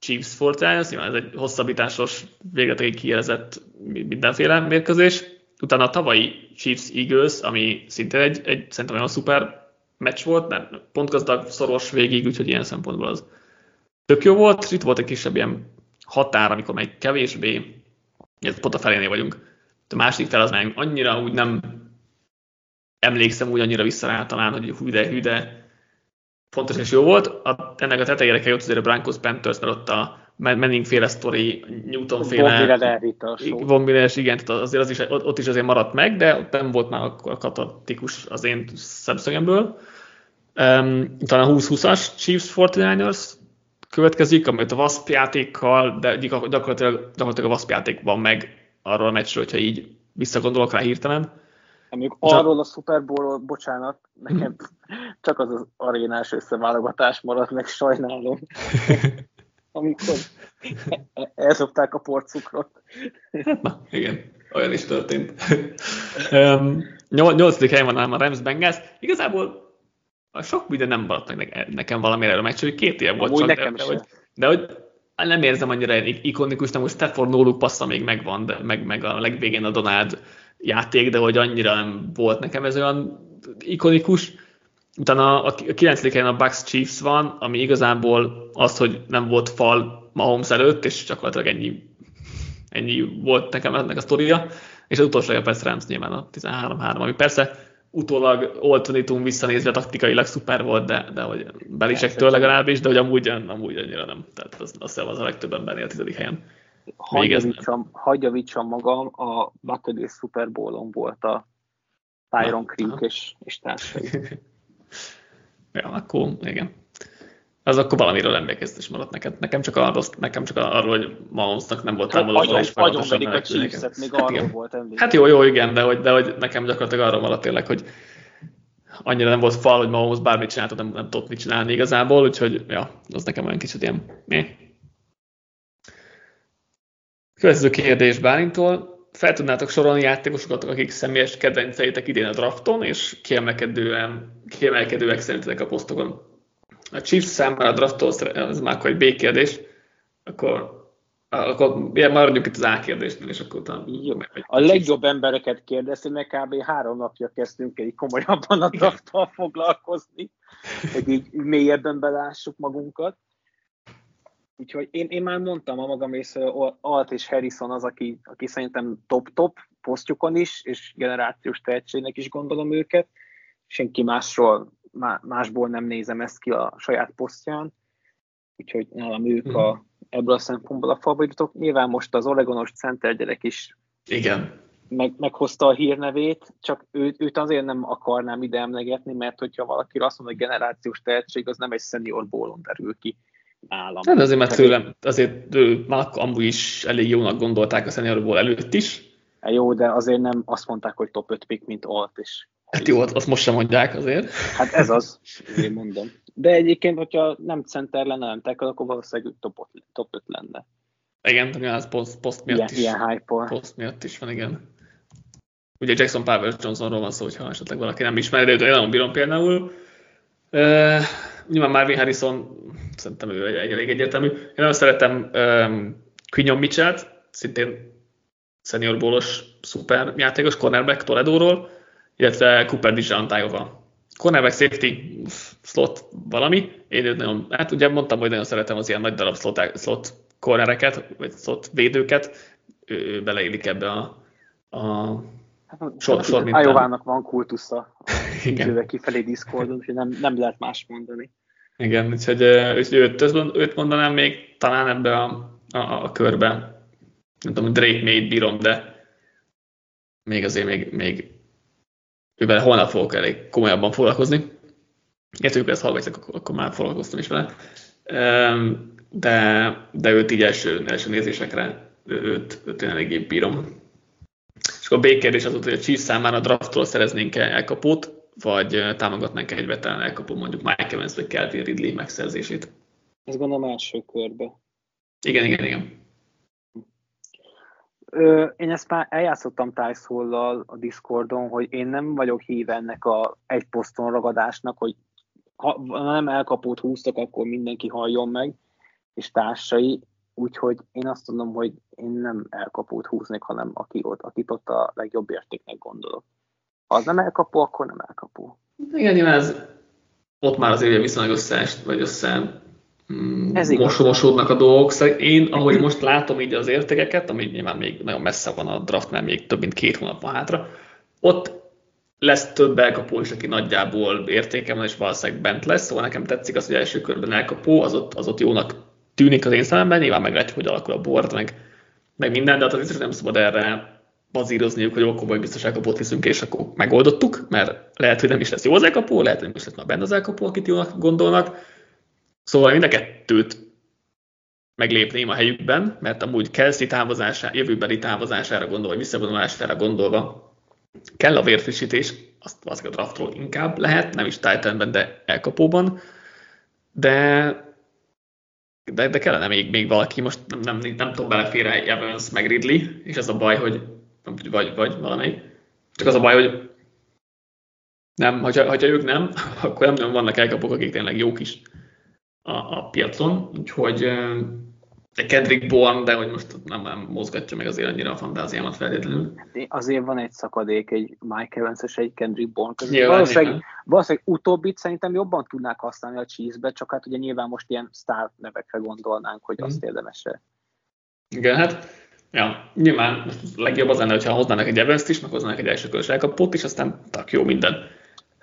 Chiefs Fortnite, nyilván ez egy hosszabbításos, végletekig kijelezett mindenféle mérkőzés. Utána a tavalyi Chiefs Eagles, ami szinte egy, egy szerintem olyan szuper meccs volt, mert pont gazdag, szoros végig, úgyhogy ilyen szempontból az tök jó volt. Itt volt egy kisebb ilyen határ, amikor meg kevésbé, ez pont a felénél vagyunk. A másik fel az meg annyira úgy nem emlékszem úgy annyira vissza talán, hogy hű de, hű de fontos és jó volt. A, ennek a tetejére kell azért a Broncos Panthers, mert ott a Manning féle sztori, Newton féle... Von Miller, igen, tehát azért az is, ott, ott, is azért maradt meg, de ott nem volt már akkor katatikus az én szemszögemből. Um, talán a 20-20-as Chiefs 49ers következik, amit a Wasp játékkal, de gyakorlatilag, gyakorlatilag a Wasp játék van meg arról a meccsről, hogyha így visszagondolok rá hirtelen. Mondjuk arról a Super Bowl bocsánat, nekem csak az az arénás összeválogatás maradt meg, sajnálom. Amikor elszokták a porcukrot. Na, igen, olyan is történt. nyolcadik helyen van a Rams Bengals. Igazából sok minden nem maradt meg nekem valamire a meccs, hogy két év volt csak, nekem de, de, hogy, de hogy nem érzem annyira ikonikus, nem most Stafford Nóluk passza még megvan, de meg, meg a legvégén a Donald játék, de hogy annyira nem volt nekem ez olyan ikonikus. Utána a 9. helyen a Bucks Chiefs van, ami igazából az, hogy nem volt fal Mahomes előtt, és csak ennyi, ennyi volt nekem ennek a sztoria. És az utolsó a persze Rams nyilván a 13-3, ami persze utólag Oltonitum visszanézve taktikailag szuper volt, de, de hogy belisektől legalábbis, de hogy amúgy, amúgy annyira nem. Tehát az, az, az a legtöbb embernél a tizedik helyen. Hagyjavítsam magam, a Buccaneers Super Bowl-on volt a Tyron Creek és, és társai. ja, akkor igen. Az akkor valamiről emlékeztes maradt neked. Nekem csak arról, nekem csak arról hogy Mahomesnak nem volt támadó, és folyamatosan a Chiefs-et, még hát arról igen. volt emlékeztes. Hát jó, jó, igen, de hogy, de hogy nekem gyakorlatilag arról maradt tényleg, hogy annyira nem volt fal, hogy Mahomes bármit csinált, nem, nem tudott mit csinálni igazából, úgyhogy ja, az nekem olyan kicsit ilyen mi. Következő kérdés Bálintól. Fel tudnátok sorolni játékosokat, akik személyes kedvenceitek idén a drafton, és kiemelkedően, kiemelkedőek szerintetek a posztokon? A Chiefs számára a draftol, ez már egy B kérdés, akkor akkor ilyen maradjuk itt az A kérdésnél, és akkor utána... Jó. A legjobb embereket kérdezni, mert kb. három napja kezdtünk egy komolyabban a drafttal foglalkozni, hogy így mélyebben belássuk magunkat. Úgyhogy én, én már mondtam a magam és Alt és Harrison az, aki, aki szerintem top-top posztjukon is, és generációs tehetségnek is gondolom őket. Senki másról, másból nem nézem ezt ki a saját posztján. Úgyhogy nálam ők mm. a, ebből a szempontból a favoritok. Nyilván most az Oregonos center gyerek is Igen. Meg, meghozta a hírnevét, csak őt, őt azért nem akarnám ide emlegetni, mert hogyha valaki azt mondja, hogy generációs tehetség, az nem egy senior bólon derül ki nálam. Hát azért, mert tőlem, azért ő már amúgy is elég jónak gondolták a seniorból előtt is. Hát jó, de azért nem azt mondták, hogy top 5 pick, mint Alt is. Hát jó, azt most sem mondják azért. Hát ez az, én mondom. De egyébként, hogyha nem center lenne, nem tackle, akkor valószínűleg top, top 5 lenne. Igen, az post, post miatt ilyen, is. Ilyen hype Post miatt is van, igen. Ugye Jackson Powers Johnsonról van szó, hogyha esetleg valaki nem ismeri, de én nem bírom például. Uh, nyilván Marvin Harrison, szerintem ő egy, elég egyértelmű. Én nagyon szeretem um, Quinion Mitchell-t, szintén senior bólos szuper játékos, cornerback Toledóról, illetve Cooper Dijantájova. Cornerback safety slot valami. Én őt nagyon, hát ugye mondtam, hogy nagyon szeretem az ilyen nagy darab slot, slot cornereket, vagy slot védőket. Ő, ő beleillik ebbe a, a hát, sor, sor Ajovának van kultusza a kifelé Discordon, úgyhogy nem, nem lehet más mondani. Igen, úgyhogy, úgyhogy őt, őt mondanám még talán ebbe a, a, a körbe. Nem tudom, Drake még bírom, de még azért még, még ővel holnap fogok elég komolyabban foglalkozni. Értők ezt hallgatják, akkor, akkor már foglalkoztam is vele. De, de őt így első, első nézésekre, őt, őt én eléggé bírom. És akkor a B kérdés az volt, hogy a Chiefs számára a draftról szereznénk-e elkapót, vagy támogatnánk egy vetelen elkapó, mondjuk Mike Evans vagy Calvin Ridley megszerzését. Ez gondolom első körbe. Igen, igen, igen. Ö, én ezt már eljátszottam Tysollal a Discordon, hogy én nem vagyok híve ennek a egy poszton ragadásnak, hogy ha nem elkapót húztak, akkor mindenki halljon meg, és társai, úgyhogy én azt mondom, hogy én nem elkapót húznék, hanem aki ott, akit ott a legjobb értéknek gondolok. Ha az nem elkapó, akkor nem elkapó. Igen, nyilván ez ott már azért viszonylag összeest, vagy össze mm, mosódnak a dolgok. Szóval én, ahogy most látom így az értékeket, ami nyilván még nagyon messze van a draftnál, még több mint két hónap van hátra, ott lesz több elkapó is, aki nagyjából értéke van, és valószínűleg bent lesz, szóval nekem tetszik az, hogy első körben elkapó, az ott, az ott jónak tűnik az én szememben, nyilván meglátjuk, hogy alakul a board, meg, meg minden, de hát az nem szabad erre bazírozniuk, hogy akkor majd biztos elkapót viszünk, és akkor megoldottuk, mert lehet, hogy nem is lesz jó az elkapó, lehet, hogy nem is lesz már benne az elkapó, akit jónak gondolnak. Szóval mind a kettőt meglépném a helyükben, mert amúgy Kelsey távozására, jövőbeli távozására gondolva, visszavonulására gondolva kell a vérfrissítés, azt az a draftról inkább lehet, nem is Titanben, de elkapóban, de de, de kellene még, még valaki, most nem, nem, nem, tudom beleférni Evans meg Ridley, és ez a baj, hogy vagy, vagy valamelyik. Csak az a baj, hogy nem, hogyha, hogyha ők nem, akkor nem nagyon vannak elkapok, akik tényleg jók is a, a piacon, úgyhogy egy Kendrick Bourne, de hogy most nem, nem mozgatja meg azért annyira a fantáziámat feltétlenül. Azért van egy szakadék, egy Mike Evans és egy Kendrick Bourne között. Nyilván, valószínűleg, valószínűleg utóbbit szerintem jobban tudnák használni a cheese csak hát ugye nyilván most ilyen sztár nevekre gondolnánk, hogy azt mm. érdemes. Igen, hát Ja, nyilván legjobb az lenne, hogyha hoznának egy evans is, meg hoznának egy első körös elkapott is, aztán tak jó minden.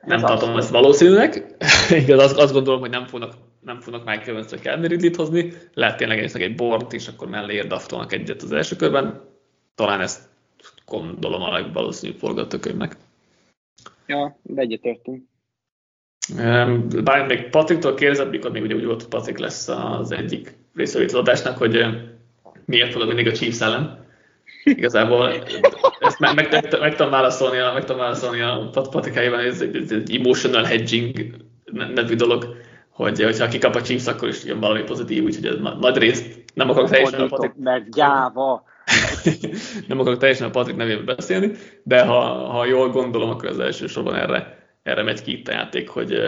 Nem Ez tartom ezt valószínűleg. Igaz, azt, azt gondolom, hogy nem fognak, nem fognak Mike evans vagy Calvin Ridley-t hozni. Lehet tényleg egy, egy bort is, akkor mellé érdaftolnak egyet az első körben. Talán ezt gondolom a legvalószínűbb forgatókönyvnek. Ja, de egyetértünk. Bár még Patriktól kérdezett, mikor még ugye úgy volt, hogy Patrik lesz az egyik részvevő adásnak, hogy miért fogod mindig a Chiefs ellen. Igazából ezt meg, meg, meg, meg tudom válaszolni a, meg tudom válaszolni a patikájában, ez egy, egy emotional hedging nevű dolog, hogy hogyha kikap a Chiefs, akkor is jön valami pozitív, úgyhogy ez nagy részt nem akarok teljesen a Patrik... Mert gyáva. nem akarok teljesen a Patrik nevében beszélni, de ha, ha jól gondolom, akkor az elsősorban erre, erre megy ki itt a játék, hogy,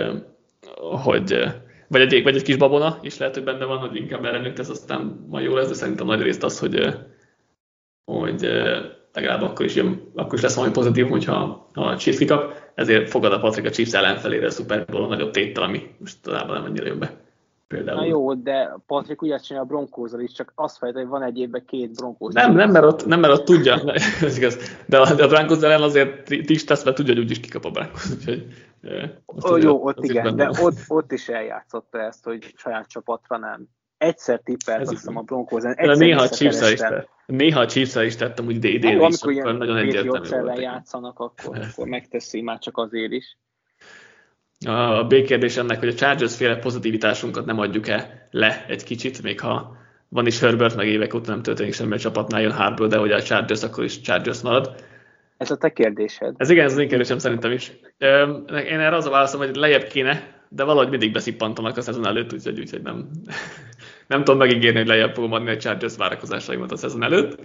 hogy vagy egy, vagy egy kis babona is lehet, hogy benne van, hogy inkább erre ez aztán majd jó lesz, de szerintem nagy részt az, hogy, hogy legalább akkor is, jön, akkor is lesz valami pozitív, hogyha ha a Chiefs kikap, ezért fogad a Patrick a Chiefs ellenfelére a Super Bowl a nagyobb téttel, ami most talán nem annyira jön be. Például. Na jó, de Patrick úgy csinál a bronkózal is, csak azt fejt, hogy van egy évben két bronkóz. Nem, nem, mert ott, nem, mert ott tudja, ez igaz. De a, de a Broncos ellen azért is tesz, mert tudja, hogy úgyis kikap a Broncos. Úgyhogy, Ó, jó, ott igen, de ott, ott is eljátszotta ezt, hogy saját csapatra nem. Egyszer tippelt, azt hiszem a Broncos ellen. Néha a chiefs is, néha a chiefs is tettem, úgy idén is, amikor ilyen nagyon egyértelmű játszanak, akkor, akkor megteszi már csak azért is a B kérdés ennek, hogy a Chargers féle pozitivitásunkat nem adjuk-e le egy kicsit, még ha van is Herbert, meg évek óta nem történik semmi a csapatnál, jön Harbour, de hogy a Chargers akkor is Chargers marad. Ez a te kérdésed. Ez igen, ez az én kérdésem szerintem is. Én erre az a válaszom, hogy lejjebb kéne, de valahogy mindig beszippantanak a szezon előtt, úgyhogy, úgyhogy nem, nem tudom megígérni, hogy lejjebb fogom adni a Chargers várakozásaimat a szezon előtt.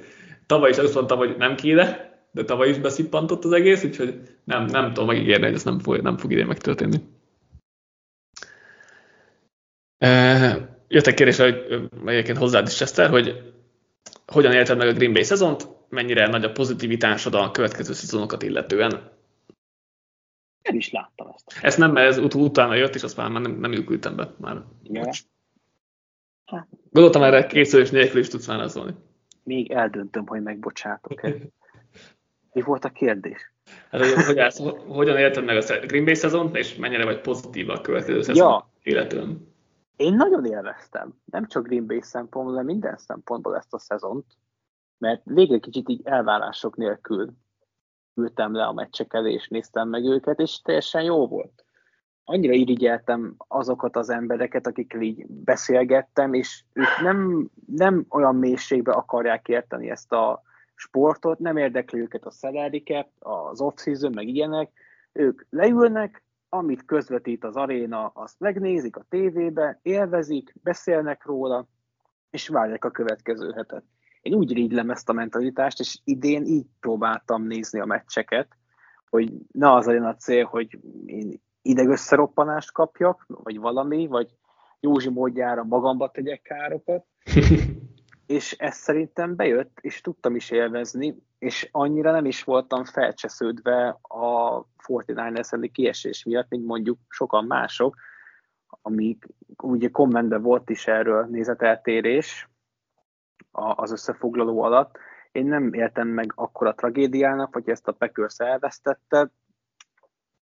Tavaly is azt mondtam, hogy nem kéne, de tavaly is beszippantott az egész, úgyhogy nem, nem tudom megígérni, hogy ez nem fog, nem fog idén megtörténni. Jött egy kérdés, hogy egyébként hozzád is, Chester, hogy hogyan élted meg a Green Bay szezont, mennyire nagy a pozitivitásod a következő szezonokat illetően? Én is láttam ezt. Ezt nem, mert ez ut- utána jött, és azt már nem, nem ülkültem be. Már. Ja. Gondoltam erre készülés nélkül is tudsz válaszolni. Még eldöntöm, hogy megbocsátok-e. Mi volt a kérdés? Hát, hogy, hogy állsz, hogyan élted meg a Green Bay szezont, és mennyire vagy pozitív a következő szezon ja. illetően? Én nagyon élveztem, nem csak Green Bay szempontból, de minden szempontból ezt a szezont, mert végre kicsit így elvárások nélkül ültem le a meccseket, és néztem meg őket, és teljesen jó volt. Annyira irigyeltem azokat az embereket, akikkel így beszélgettem, és ők nem, nem olyan mélységbe akarják érteni ezt a sportot, nem érdekli őket a salary cap, az off-season, meg ilyenek, ők leülnek, amit közvetít az aréna, azt megnézik a tévébe, élvezik, beszélnek róla, és várják a következő hetet. Én úgy rigylem ezt a mentalitást, és idén így próbáltam nézni a meccseket, hogy ne az legyen a cél, hogy én idegösszeroppanást kapjak, vagy valami, vagy Józsi módjára magamba tegyek károkat, és ez szerintem bejött, és tudtam is élvezni, és annyira nem is voltam felcsesződve a 49ers elleni kiesés miatt, mint mondjuk sokan mások, amik ugye kommentben volt is erről nézeteltérés az összefoglaló alatt. Én nem éltem meg akkora tragédiának, hogy ezt a Packers elvesztette.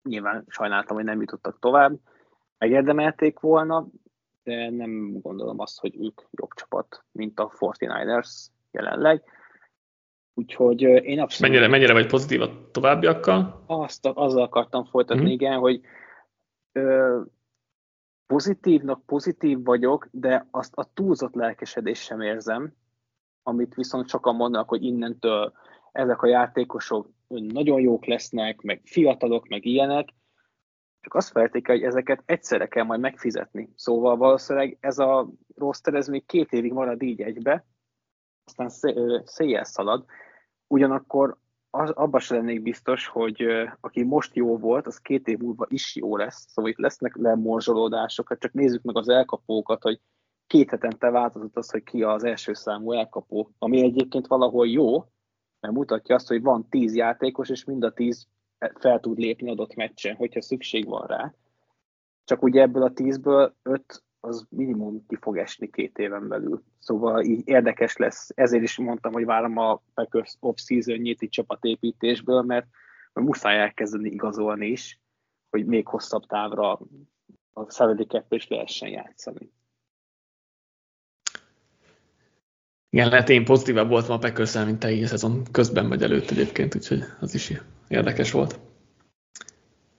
Nyilván sajnáltam, hogy nem jutottak tovább. Megérdemelték volna, de nem gondolom azt, hogy ők jobb csapat, mint a 49ers jelenleg. Úgyhogy én abszolút... Mennyire, mennyire vagy pozitív a továbbiakkal? Azt, azzal akartam folytatni, mm-hmm. igen, hogy ö, pozitívnak pozitív vagyok, de azt a túlzott lelkesedés sem érzem, amit viszont sokan mondanak, hogy innentől ezek a játékosok nagyon jók lesznek, meg fiatalok, meg ilyenek, csak azt felték, hogy ezeket egyszerre kell majd megfizetni. Szóval valószínűleg ez a roster, ez még két évig marad így egybe, aztán széjjel szalad. Ugyanakkor az, abban sem lennék biztos, hogy aki most jó volt, az két év múlva is jó lesz. Szóval itt lesznek lemorzsolódások, hát csak nézzük meg az elkapókat, hogy két hetente változott az, hogy ki az első számú elkapó, ami egyébként valahol jó, mert mutatja azt, hogy van tíz játékos, és mind a tíz fel tud lépni adott meccsen, hogyha szükség van rá. Csak ugye ebből a tízből öt az minimum ki fog esni két éven belül. Szóval így érdekes lesz. Ezért is mondtam, hogy várom a Packers off-season-jét itt csapatépítésből, mert, muszáj elkezdeni igazolni is, hogy még hosszabb távra a salary is lehessen játszani. Igen, lehet én pozitívabb voltam a packers mint te így szezon közben vagy előtt egyébként, úgyhogy az is érdekes volt.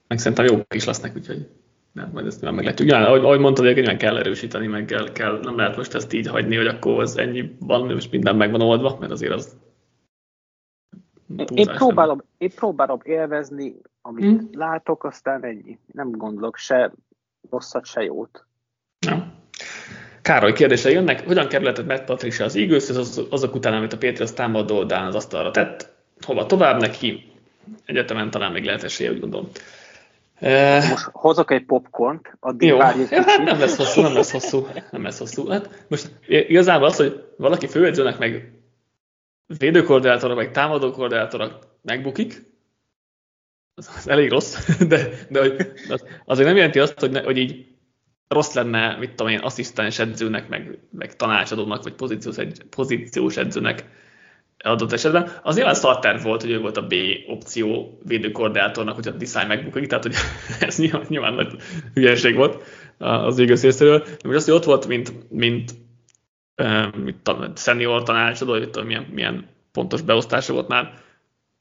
Meg szerintem jók is lesznek, úgyhogy nem, majd ezt nem meglátjuk. Ja, ahogy, ahogy mondtad, hogy nem kell erősíteni, meg kell, kell, nem lehet most ezt így hagyni, hogy akkor az ennyi van, és minden meg van oldva, mert azért az én próbálom, én próbálom élvezni, amit hmm. látok, aztán ennyi. Nem gondolok se rosszat, se jót. Károly kérdése jönnek. Hogyan kerülhetett Matt Patricia az Eagles, az, azok után, amit a Patriots támadó oldalán az asztalra tett? Hova tovább neki? Egyetemen talán még lehet esélye, úgy gondolom. Most hozok egy popcornt, addig Jó, várj egy hát nem lesz hosszú, nem lesz hosszú, nem lesz hosszú. Hát most igazából az, hogy valaki főedzőnek meg védőkoordinátora, meg támadókoordinátora megbukik, az, az elég rossz, de, de az, azért nem jelenti azt, hogy, ne, hogy így rossz lenne, mit tudom én, asszisztens edzőnek, meg, meg tanácsadónak, vagy pozíciós, egy, pozíciós edzőnek adott esetben. Az nyilván starter volt, hogy ő volt a B opció védőkoordinátornak, hogy a design megbukik, tehát hogy ez nyilván, nyilván nagy hülyeség volt az igaz részéről. De most azt, hogy ott volt, mint, mint mit senior tanácsadó, hogy tudom, milyen, milyen pontos beosztása volt már,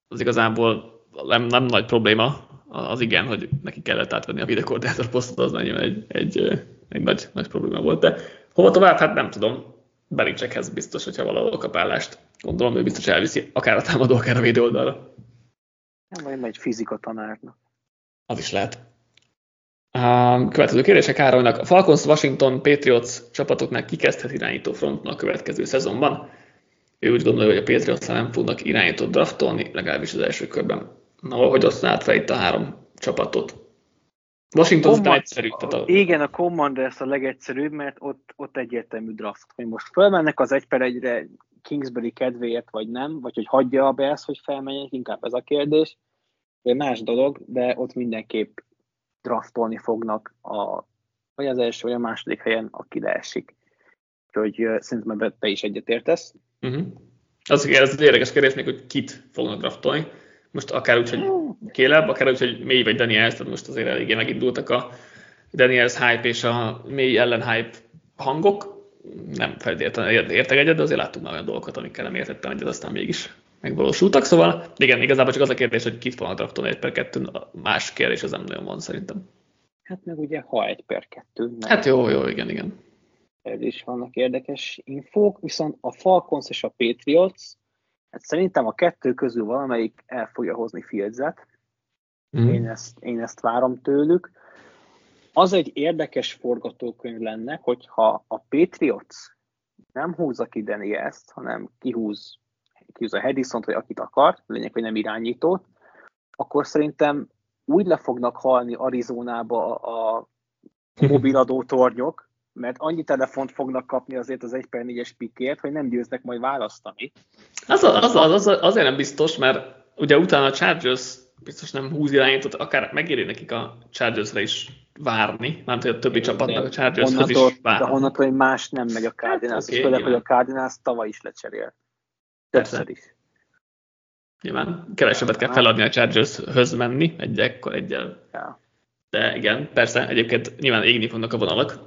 az igazából nem, nem nagy probléma, az igen, hogy neki kellett átvenni a videokoordinátor posztot, az nagyon egy, egy, egy nagy, nagy probléma volt. De hova tovább? Hát nem tudom. Belincsekhez biztos, hogyha valahol kap állást. Gondolom, ő biztos elviszi akár a támadó, akár a védő oldalra. Nem, vagy egy fizika tanárnak. Az is lehet. A következő kérdése Károlynak. A Falcons Washington Patriots csapatoknak kikezdhet irányító frontnak a következő szezonban. Ő úgy gondolja, hogy a Patriots nem fognak irányítót draftolni, legalábbis az első körben. Na, hogy osztanád fel itt a három csapatot? Washington Command, egyszerű. Tehát a... Igen, a Commanders a legegyszerűbb, mert ott, ott egyértelmű draft. Hogy most felmennek az egy per egyre Kingsbury kedvéért, vagy nem, vagy hogy hagyja a Bears, hogy felmenjenek, inkább ez a kérdés. De más dolog, de ott mindenképp draftolni fognak a, vagy az első, vagy a második helyen, aki leesik. Úgyhogy uh, szerintem ebben te is egyetértesz. Uh-huh. Az, ez az érdekes kérdés még, hogy kit fognak draftolni. Most akár úgy, hogy Kéleb, akár úgy, hogy mély vagy Daniels, tehát most azért eléggé megindultak a Daniels hype és a mély ellen hype hangok. Nem feltétlenül értek egyet, de azért láttunk már olyan dolgokat, amikkel nem értettem egyet, aztán mégis megvalósultak. Szóval igen, igazából csak az a kérdés, hogy kit fognak draftolni egy per kettő, más kérdés az nem nagyon van szerintem. Hát meg ugye, ha egy per kettő. Nem hát jó, jó, igen, igen. Ez is vannak érdekes infók, viszont a Falcons és a Patriots Hát szerintem a kettő közül valamelyik el fogja hozni Fieldset, Mm. Én, ezt, én ezt várom tőlük. Az egy érdekes forgatókönyv lenne, hogyha a Patriots nem húzza ki ezt, hanem kihúz, kihúz a Hedison-t, vagy akit akar, lényeg, hogy nem irányítót, akkor szerintem úgy le fognak halni Arizonába a mobiladó tornyok, mert annyi telefont fognak kapni azért az 1 per 4-es pikért, hogy nem győznek majd választani. Az, az, az, az, azért nem biztos, mert ugye utána a Chargers biztos nem húz irányított, akár megéri nekik a Chargersre is várni, nem hogy a többi csapatnak a chargers is várni. De honnantól, hogy más nem megy a Cardinals, hát, okay, főleg, hogy a Cardinals tavaly is lecserél. Többször is. Nyilván kevesebbet kell feladni a Chargers-höz menni, egy ekkor egyel. Ja. De igen, persze, egyébként nyilván égni fognak a vonalak,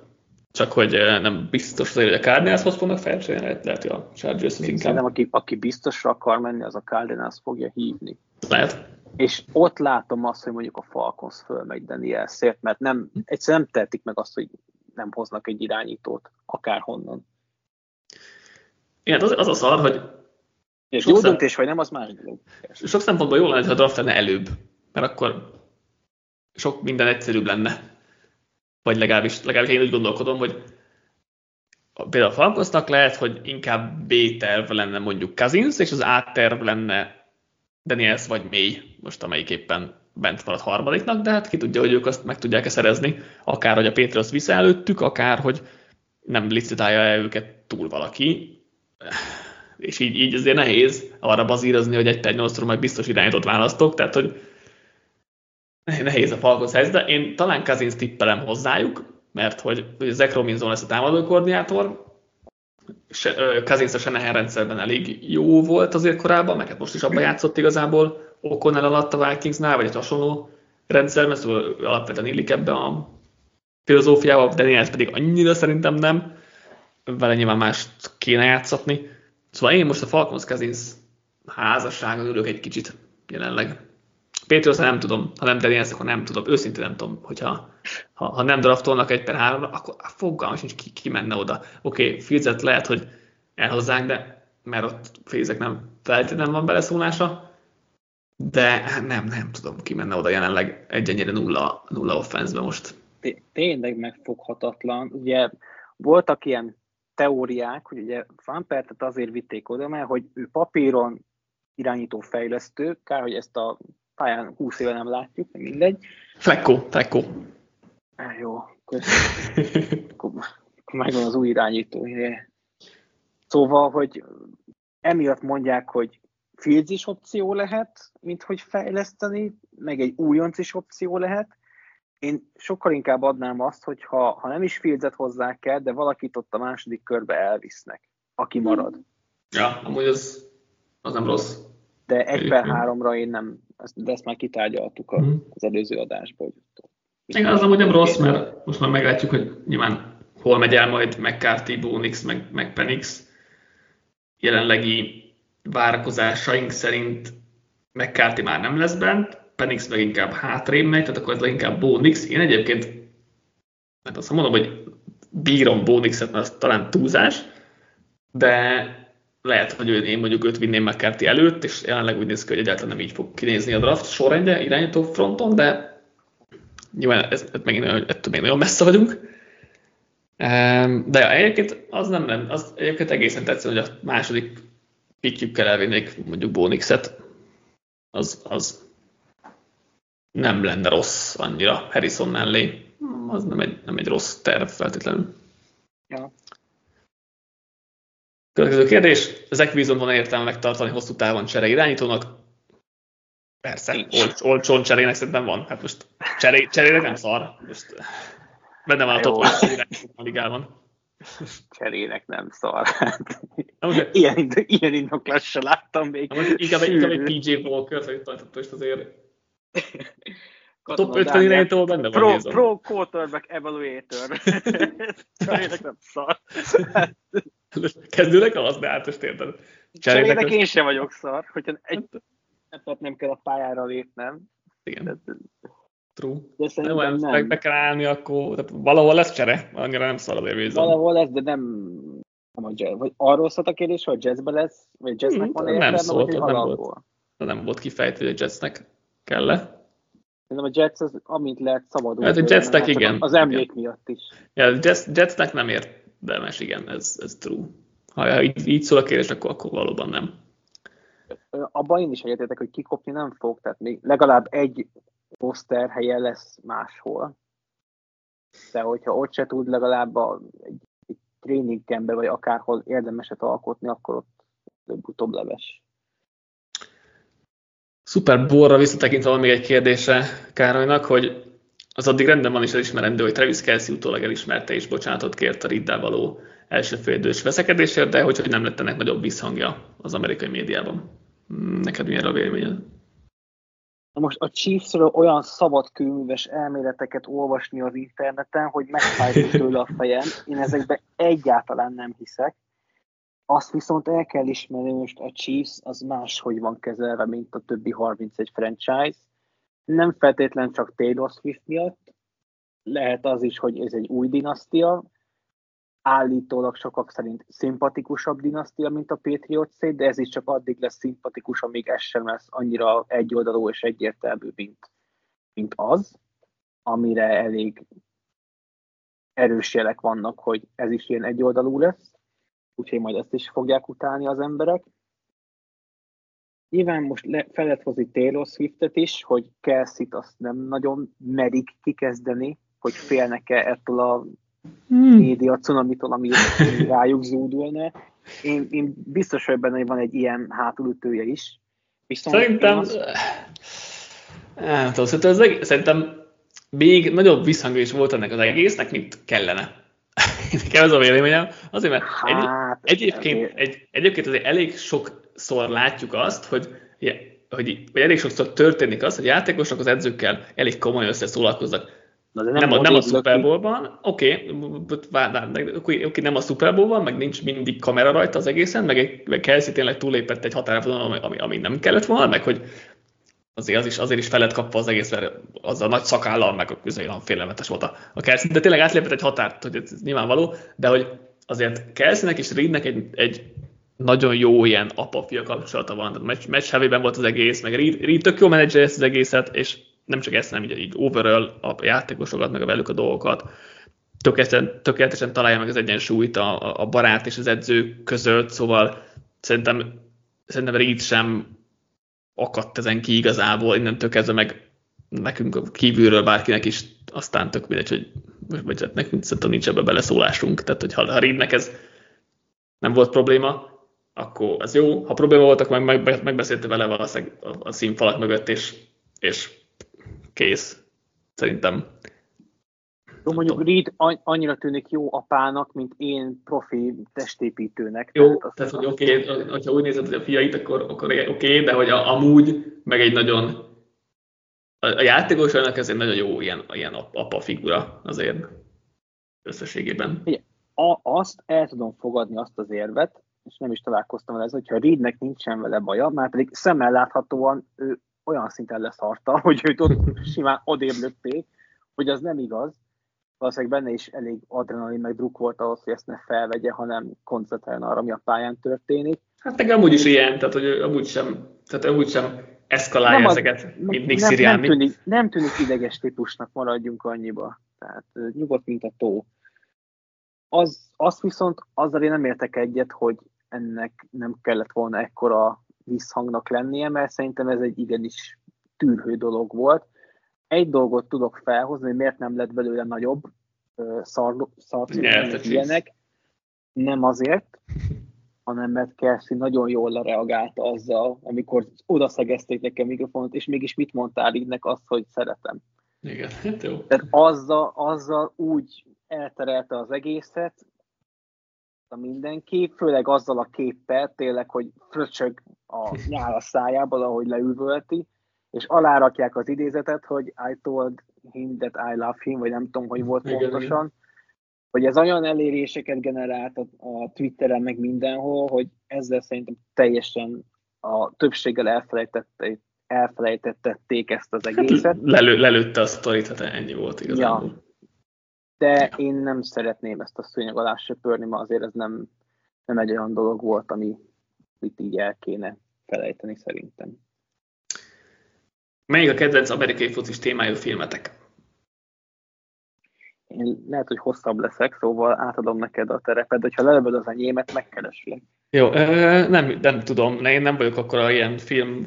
csak hogy nem biztos hogy a Cardinals-hoz fognak felcserélni, lehet, lehet, hogy a Chargers inkább. Szerintem, aki, aki biztosra akar menni, az a Cardinals fogja hívni. Lehet. És ott látom azt, hogy mondjuk a Falcons fölmegy Danielsért, mert nem, egyszerűen nem tehetik meg azt, hogy nem hoznak egy irányítót, akárhonnan. Igen, az, az a szar, hogy és jó döntés vagy nem, az más dolog. Sok szempontból jó lenne, ha draft lenne előbb, mert akkor sok minden egyszerűbb lenne. Vagy legalábbis, legalábbis én úgy gondolkodom, hogy például a Falconsnak lehet, hogy inkább B-terv lenne mondjuk Cousins, és az A-terv lenne Daniels vagy May, most amelyik éppen bent maradt harmadiknak, de hát ki tudja, hogy ők azt meg tudják-e szerezni, akár hogy a Patriots vissza előttük, akár hogy nem licitálja -e őket túl valaki. És így, így azért nehéz arra bazírozni, hogy egy 8 majd biztos irányított választok, tehát hogy nehéz a Falcons helyzet, de én talán Kazinsz tippelem hozzájuk, mert hogy, hogy Zach Robinson lesz a támadó koordinátor, Kazinsz a Shanahan rendszerben elég jó volt azért korábban, meg hát most is abban játszott igazából O'Connell alatt a Vikingsnál, vagy egy hasonló rendszerben, szóval alapvetően illik ebbe a filozófiába, Daniels pedig annyira szerintem nem, vele nyilván mást kéne játszatni. Szóval én most a Falcons Cousins házasságon ülök egy kicsit jelenleg. Patriots nem tudom, ha nem Daniels, akkor nem tudom, őszintén nem tudom, hogyha ha, ha nem draftolnak egy per három, akkor fogalmam sincs ki, ki menne oda. Oké, okay, Fields lehet, hogy elhozzák, de mert ott Fieldsek nem feltétlenül van beleszólása, de nem, nem tudom, ki menne oda jelenleg egy nulla, nulla offense most. Tényleg megfoghatatlan. Ugye voltak ilyen teóriák, hogy ugye Fampertet azért vitték oda, mert hogy ő papíron irányító fejlesztő, kár, hogy ezt a pályán 20 éve nem látjuk, de mindegy. Flecko, Flecko. Jó, akkor megvan az új irányító. Szóval, hogy emiatt mondják, hogy Fields is opció lehet, mint hogy fejleszteni, meg egy újonc is opció lehet, én sokkal inkább adnám azt, hogy ha, ha nem is Fieldset hozzák el, de valakit ott a második körbe elvisznek, aki marad. Ja, amúgy az, az nem rossz. De egy per háromra én nem, de ezt már kitárgyaltuk mhm. az előző adásban. Hogy Igen, az amúgy nem rossz, mert most már meglátjuk, hogy nyilván hol megy el majd McCarthy, Bonix, meg, meg Penix. Jelenlegi várakozásaink szerint McCarthy már nem lesz bent, Penix meg inkább hátrébb megy, tehát akkor ez leginkább Bonix. Én egyébként, mert azt mondom, hogy bírom Bonixet, mert az talán túlzás, de lehet, hogy én mondjuk őt vinném McCarthy előtt, és jelenleg úgy néz ki, hogy egyáltalán nem így fog kinézni a draft sorrendje irányító fronton, de nyilván ez, ez megint, ettől még nagyon messze vagyunk. De egyébként az nem, nem az egyébként egészen tetszett, hogy a második pikjükkel elvinnék mondjuk Bonixet, az, az nem lenne rossz annyira Harrison mellé. Az nem egy, nem egy rossz terv feltétlenül. Ja. Következő kérdés. Zach Wilson van értelme megtartani hosszú távon csere irányítónak? Persze, Ol, olcsón cserének szerintem van. Hát most cseré, cserének nem szar. Most benne van a top a ligában. Cserének nem szar. Hát, ilyen, ilyen indoklás se láttam még. Inkább, inkább egy PJ Walker, hogy most azért a top 50 irányítól benne pro, van Pro quarterback evaluator. Cserének nem szar. Kezdőnek az, de hát most érted. Cserének én sem vagyok szar, hogyha egy hát nem kell a pályára lépnem. Igen. True. De nem, nem. Meg be kell állni, akkor tehát valahol lesz csere, annyira nem szar azért. Valahol lesz, de nem, nem a jazz. Vagy arról szólt a kérdés, hogy jazzbe lesz, vagy jazznek van értelme, nem szólt, nem volt, nem volt kifejtő, hogy a jazznek kell -e. Szerintem a Jets az, amint lehet szabadul. Hát a Jetsnek igen. Az emlék igen. miatt is. Ja, a Jets, Jetsnek nem érdemes, igen, ez, ez true. Ha így, így szól a kérdés, akkor, akkor valóban nem. Abban én is egyetértek, hogy kikopni nem fog, tehát még legalább egy poszter helye lesz máshol. De hogyha ott se tud legalább a, egy, egy tréningkembe, vagy akárhol érdemeset alkotni, akkor ott előbb-utóbb leves. Szuper borra visszatekintve van még egy kérdése Károlynak, hogy az addig rendben van is elismerendő, hogy Travis Kelsey utólag elismerte és bocsánatot kért a Riddel való első félidős veszekedésért, de hogy, hogy nem lett ennek nagyobb visszhangja az amerikai médiában. Neked milyen a véleményed? Most a Chiefsről olyan szabadkőműves elméleteket olvasni az interneten, hogy megfájt tőle a fejem. Én ezekben egyáltalán nem hiszek. Azt viszont el kell ismerni, most a Chiefs az máshogy van kezelve, mint a többi 31 franchise. Nem feltétlen csak Taylor Swift miatt, lehet az is, hogy ez egy új dinasztia, állítólag sokak szerint szimpatikusabb dinasztia, mint a Patriots de ez is csak addig lesz szimpatikus, amíg ez sem lesz annyira egyoldalú és egyértelmű, mint, mint az, amire elég erős jelek vannak, hogy ez is ilyen egyoldalú lesz, úgyhogy majd ezt is fogják utálni az emberek. Nyilván most le, fel lehet hozni Taylor Swiftet is, hogy Kelsey-t azt nem nagyon merik kikezdeni, hogy félnek-e ettől a hmm. média cunamitól, ami rájuk zúdulna. Én, én biztos vagyok benne, hogy van egy ilyen hátulütője is. Viszont szerintem, azt... nem tudom, szerintem, az egész, szerintem még nagyobb visszhangja is volt ennek az egésznek, mint kellene. Nekem ez a véleményem. Azért, mert egy, hát, egyébként, egy, egyébként azért elég sokszor látjuk azt, hogy, hogy, hogy elég sokszor történik az, hogy játékosok az edzőkkel elég komolyan összeszólalkoznak. Na de nem, nem, a, nem a Super Bowl-ban, oké, okay, okay, nem a Super Bowl-ban, meg nincs mindig kamera rajta az egészen, meg, meg Kelsey tényleg túlépett egy határvonalon, ami, ami nem kellett volna, meg hogy azért, az is, azért is felett kapva az egész, mert az a nagy szakállal, meg a olyan félelmetes volt a, a Kelsey, de tényleg átlépett egy határt, hogy ez nyilvánvaló, de hogy azért Kelseynek és Reednek egy, egy nagyon jó ilyen apa-fia kapcsolata van. Tehát meccs, meccs volt az egész, meg Reed, Reed tök jó menedzser ezt az egészet, és nem csak ezt, hanem így, így overall a játékosokat, meg a velük a dolgokat, tökéletesen, tökéletesen találja meg az egyensúlyt a, a barát és az edző között, szóval szerintem, szerintem Reed sem akadt ezen ki igazából, innentől kezdve meg nekünk kívülről bárkinek is aztán tök mindegy, hogy vagy hát nekünk szerintem nincs ebbe beleszólásunk, tehát hogy ha Reednek ez nem volt probléma, akkor az jó. Ha probléma volt, akkor meg, meg, megbeszélte vele valószínűleg a, a színfalak mögött, és, és kész. Szerintem. Jó, mondjuk Reed annyira tűnik jó apának, mint én profi testépítőnek. Jó, tehát, tehát hogy oké, okay, hogyha úgy nézed, hogy a fiait, akkor, akkor oké, okay, de hogy a, amúgy meg egy nagyon a, a játékosainak ez egy nagyon jó ilyen, ilyen apa figura azért összességében. Ugye, a, azt el tudom fogadni azt az érvet, és nem is találkoztam vele ez, hogyha Reednek nincsen vele baja, már pedig szemmel láthatóan ő olyan szinten lesz harta, hogy őt ott simán odébb lökték, hogy az nem igaz. Valószínűleg benne is elég adrenalin meg druk volt ahhoz, hogy ezt ne felvegye, hanem koncentráljon arra, ami a pályán történik. Hát meg amúgy is ilyen, tehát hogy amúgy sem, tehát amúgy sem eszkalálja nem az, ezeket, mint Nick nem, nem, tűnik, nem tűnik ideges típusnak, maradjunk annyiba. Tehát nyugodt, mint a tó. Az, azt viszont azzal én nem értek egyet, hogy ennek nem kellett volna ekkora visszhangnak lennie, mert szerintem ez egy igenis tűrhő dolog volt. Egy dolgot tudok felhozni, hogy miért nem lett belőle nagyobb szarcú, ilyenek. Nem azért, hanem mert Kelsey nagyon jól lereagálta azzal, amikor odaszegezték nekem mikrofonot, és mégis mit mondtál ígynek azt, hogy szeretem. Igen, hát jó. Tehát azzal, azzal úgy elterelte az egészet, a mindenki, főleg azzal a képpel, tényleg, hogy fröcsög a nyál a szájából, ahogy leüvölti, és alárakják az idézetet, hogy I told him that I love him, vagy nem tudom, hogy volt igen, pontosan, igen. hogy ez olyan eléréseket generált a, a Twitteren, meg mindenhol, hogy ezzel szerintem teljesen a többséggel elfelejtették, elfelejtették ezt az hát egészet. Lelő, lelőtte a sztorit, hát ennyi volt igazából. Ja. De én nem szeretném ezt a szőnyeg alá söpörni, mert azért ez nem, nem egy olyan dolog volt, ami itt így el kéne felejteni szerintem. Melyik a kedvenc amerikai focis témájú filmetek? Én lehet, hogy hosszabb leszek, szóval átadom neked a terepet, hogyha lelövöd az enyémet, megkereslek. Jó, nem, nem tudom, én nem vagyok akkor a ilyen film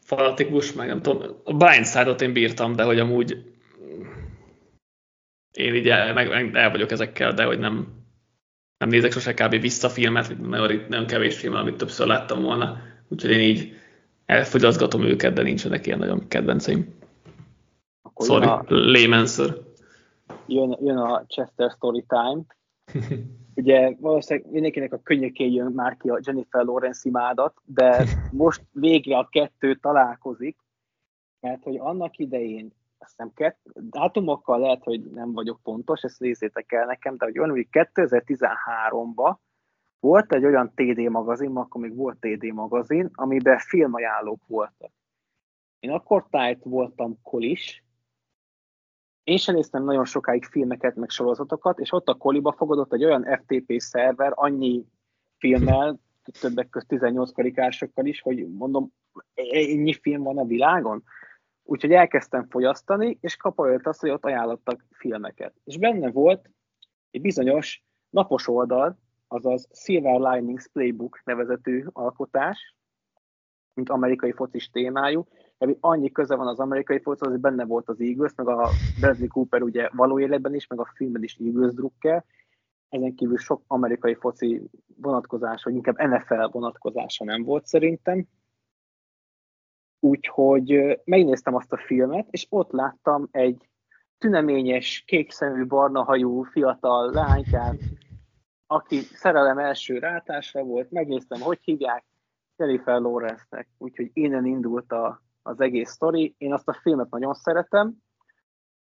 fanatikus, meg nem tudom. A Blindside-ot én bírtam, de hogy amúgy én így el, meg, el vagyok ezekkel, de hogy nem, nem nézek sose kb. vissza filmet, nagyon, nagyon kevés film, amit többször láttam volna, úgyhogy én így elfogyaszgatom őket, de nincsenek ilyen nagyon kedvenceim. Akkor Sorry, a, layman Jön, jön a Chester Story Time. Ugye valószínűleg mindenkinek a könnyekén jön már ki a Jennifer Lawrence imádat, de most végre a kettő találkozik, mert hogy annak idején azt hiszem kett, dátumokkal lehet, hogy nem vagyok pontos, ezt nézzétek el nekem, de hogy olyan, hogy 2013-ban volt egy olyan TD magazin, akkor még volt TD magazin, amiben filmajánlók voltak. Én akkor tájt voltam kolis, én sem néztem nagyon sokáig filmeket, meg sorozatokat, és ott a koliba fogadott egy olyan FTP szerver, annyi filmmel, többek között 18 karikásokkal is, hogy mondom, ennyi film van a világon? Úgyhogy elkezdtem fogyasztani, és kapajött azt, hogy ott ajánlottak filmeket. És benne volt egy bizonyos napos oldal, azaz Silver Linings Playbook nevezetű alkotás, mint amerikai focis témájú, ami annyi köze van az amerikai focis, hogy benne volt az Eagles, meg a Bradley Cooper ugye való életben is, meg a filmben is Eagles drukker, ezen kívül sok amerikai foci vonatkozás, vagy inkább NFL vonatkozása nem volt szerintem. Úgyhogy megnéztem azt a filmet, és ott láttam egy tüneményes, kékszemű, barna hajú fiatal lánykát, aki szerelem első rátásra volt, megnéztem, hogy hívják, Jennifer Lawrence-nek, úgyhogy innen indult a, az egész sztori. Én azt a filmet nagyon szeretem.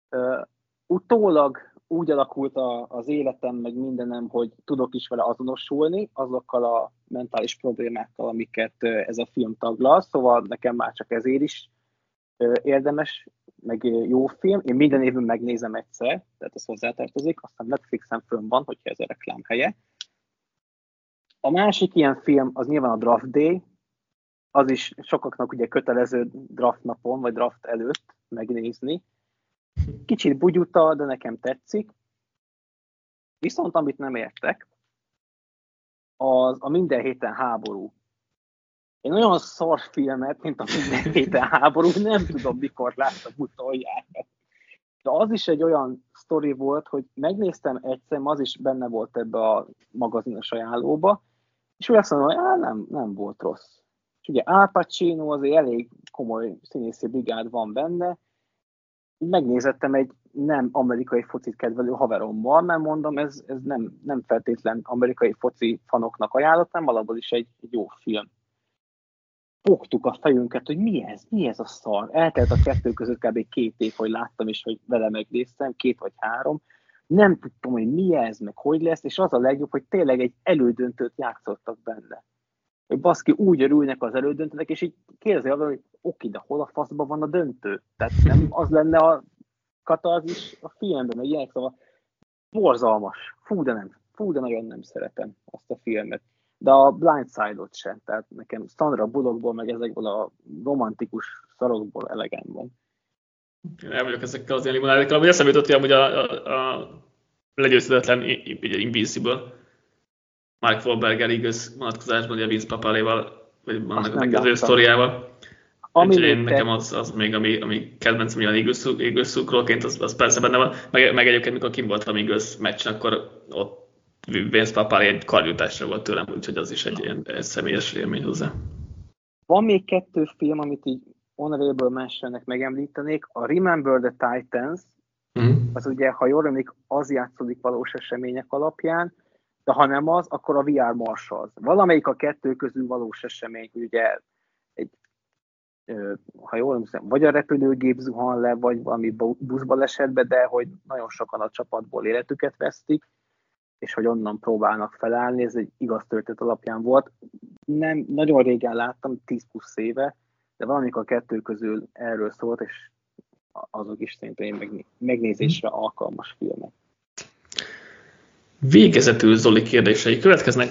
Uh, utólag úgy alakult a, az életem, meg mindenem, hogy tudok is vele azonosulni azokkal a mentális problémákkal, amiket ez a film taglal, szóval nekem már csak ezért is érdemes, meg jó film. Én minden évben megnézem egyszer, tehát ez hozzátartozik, aztán Netflixen fönn van, hogyha ez a reklám helye. A másik ilyen film az nyilván a Draft Day, az is sokaknak ugye kötelező draft napon, vagy draft előtt megnézni. Kicsit bugyuta, de nekem tetszik. Viszont amit nem értek, az a minden héten háború. Én olyan szar filmet, mint a minden héten háború, nem tudom, mikor láttam utoljára. De az is egy olyan sztori volt, hogy megnéztem egyszer, az is benne volt ebbe a magazinos ajánlóba, és úgy azt mondom, hogy nem, nem volt rossz. És ugye Al Pacino azért elég komoly színészi brigád van benne, megnézettem egy nem amerikai focit kedvelő haverommal, mert mondom, ez, ez nem, nem feltétlen amerikai foci fanoknak ajánlottam, alapból is egy, egy jó film. Fogtuk a fejünket, hogy mi ez, mi ez a szar. Eltelt a kettő között kb. két év, hogy láttam és hogy vele megnéztem, két vagy három. Nem tudtam, hogy mi ez, meg hogy lesz, és az a legjobb, hogy tényleg egy elődöntőt játszottak benne. Hogy baszki úgy örülnek az elődöntőnek, és így kérdezi hogy oké, de hol a faszban van a döntő? Tehát nem az lenne a katarzis a filmben, meg ilyenek, szóval borzalmas. Fú, de nem, fú, de nagyon nem szeretem azt a filmet. De a Blind Side-ot sem, tehát nekem Sandra Bullockból, meg ezekből a romantikus szarokból elegem van. Én el vagyok ezekkel az ilyen limonádokkal, ami eszembe jutott, hogy a, a, a legyőzhetetlen Invincible Mark Wahlberger igaz vonatkozásban, ugye Vince Papaléval, vagy annak az ő sztoriával. Ami én nekem az, az még, ami, ami kedvencem ilyen Eagles szurkolóként, az, az persze benne van. Meg, meg egyébként, mikor kim voltam Eagles meccsen, akkor ott Vince Papali egy karjutásra volt tőlem, úgyhogy az is egy ilyen egy személyes élmény hozzá. Van még kettő film, amit így honorable mentionnek megemlítenék. A Remember the Titans, mm. az ugye, ha jól emlék, az játszódik valós események alapján, de ha nem az, akkor a VR Marshals. Valamelyik a kettő közül valós esemény, ugye egy ha jól emlékszem, vagy a repülőgép zuhan le, vagy valami buszba esett be, de hogy nagyon sokan a csapatból életüket vesztik, és hogy onnan próbálnak felállni, ez egy igaz történet alapján volt. Nem, nagyon régen láttam, 10 plusz éve, de valamikor a kettő közül erről szólt, és azok is szerintem megnézésre alkalmas filmek. Végezetül Zoli kérdései következnek.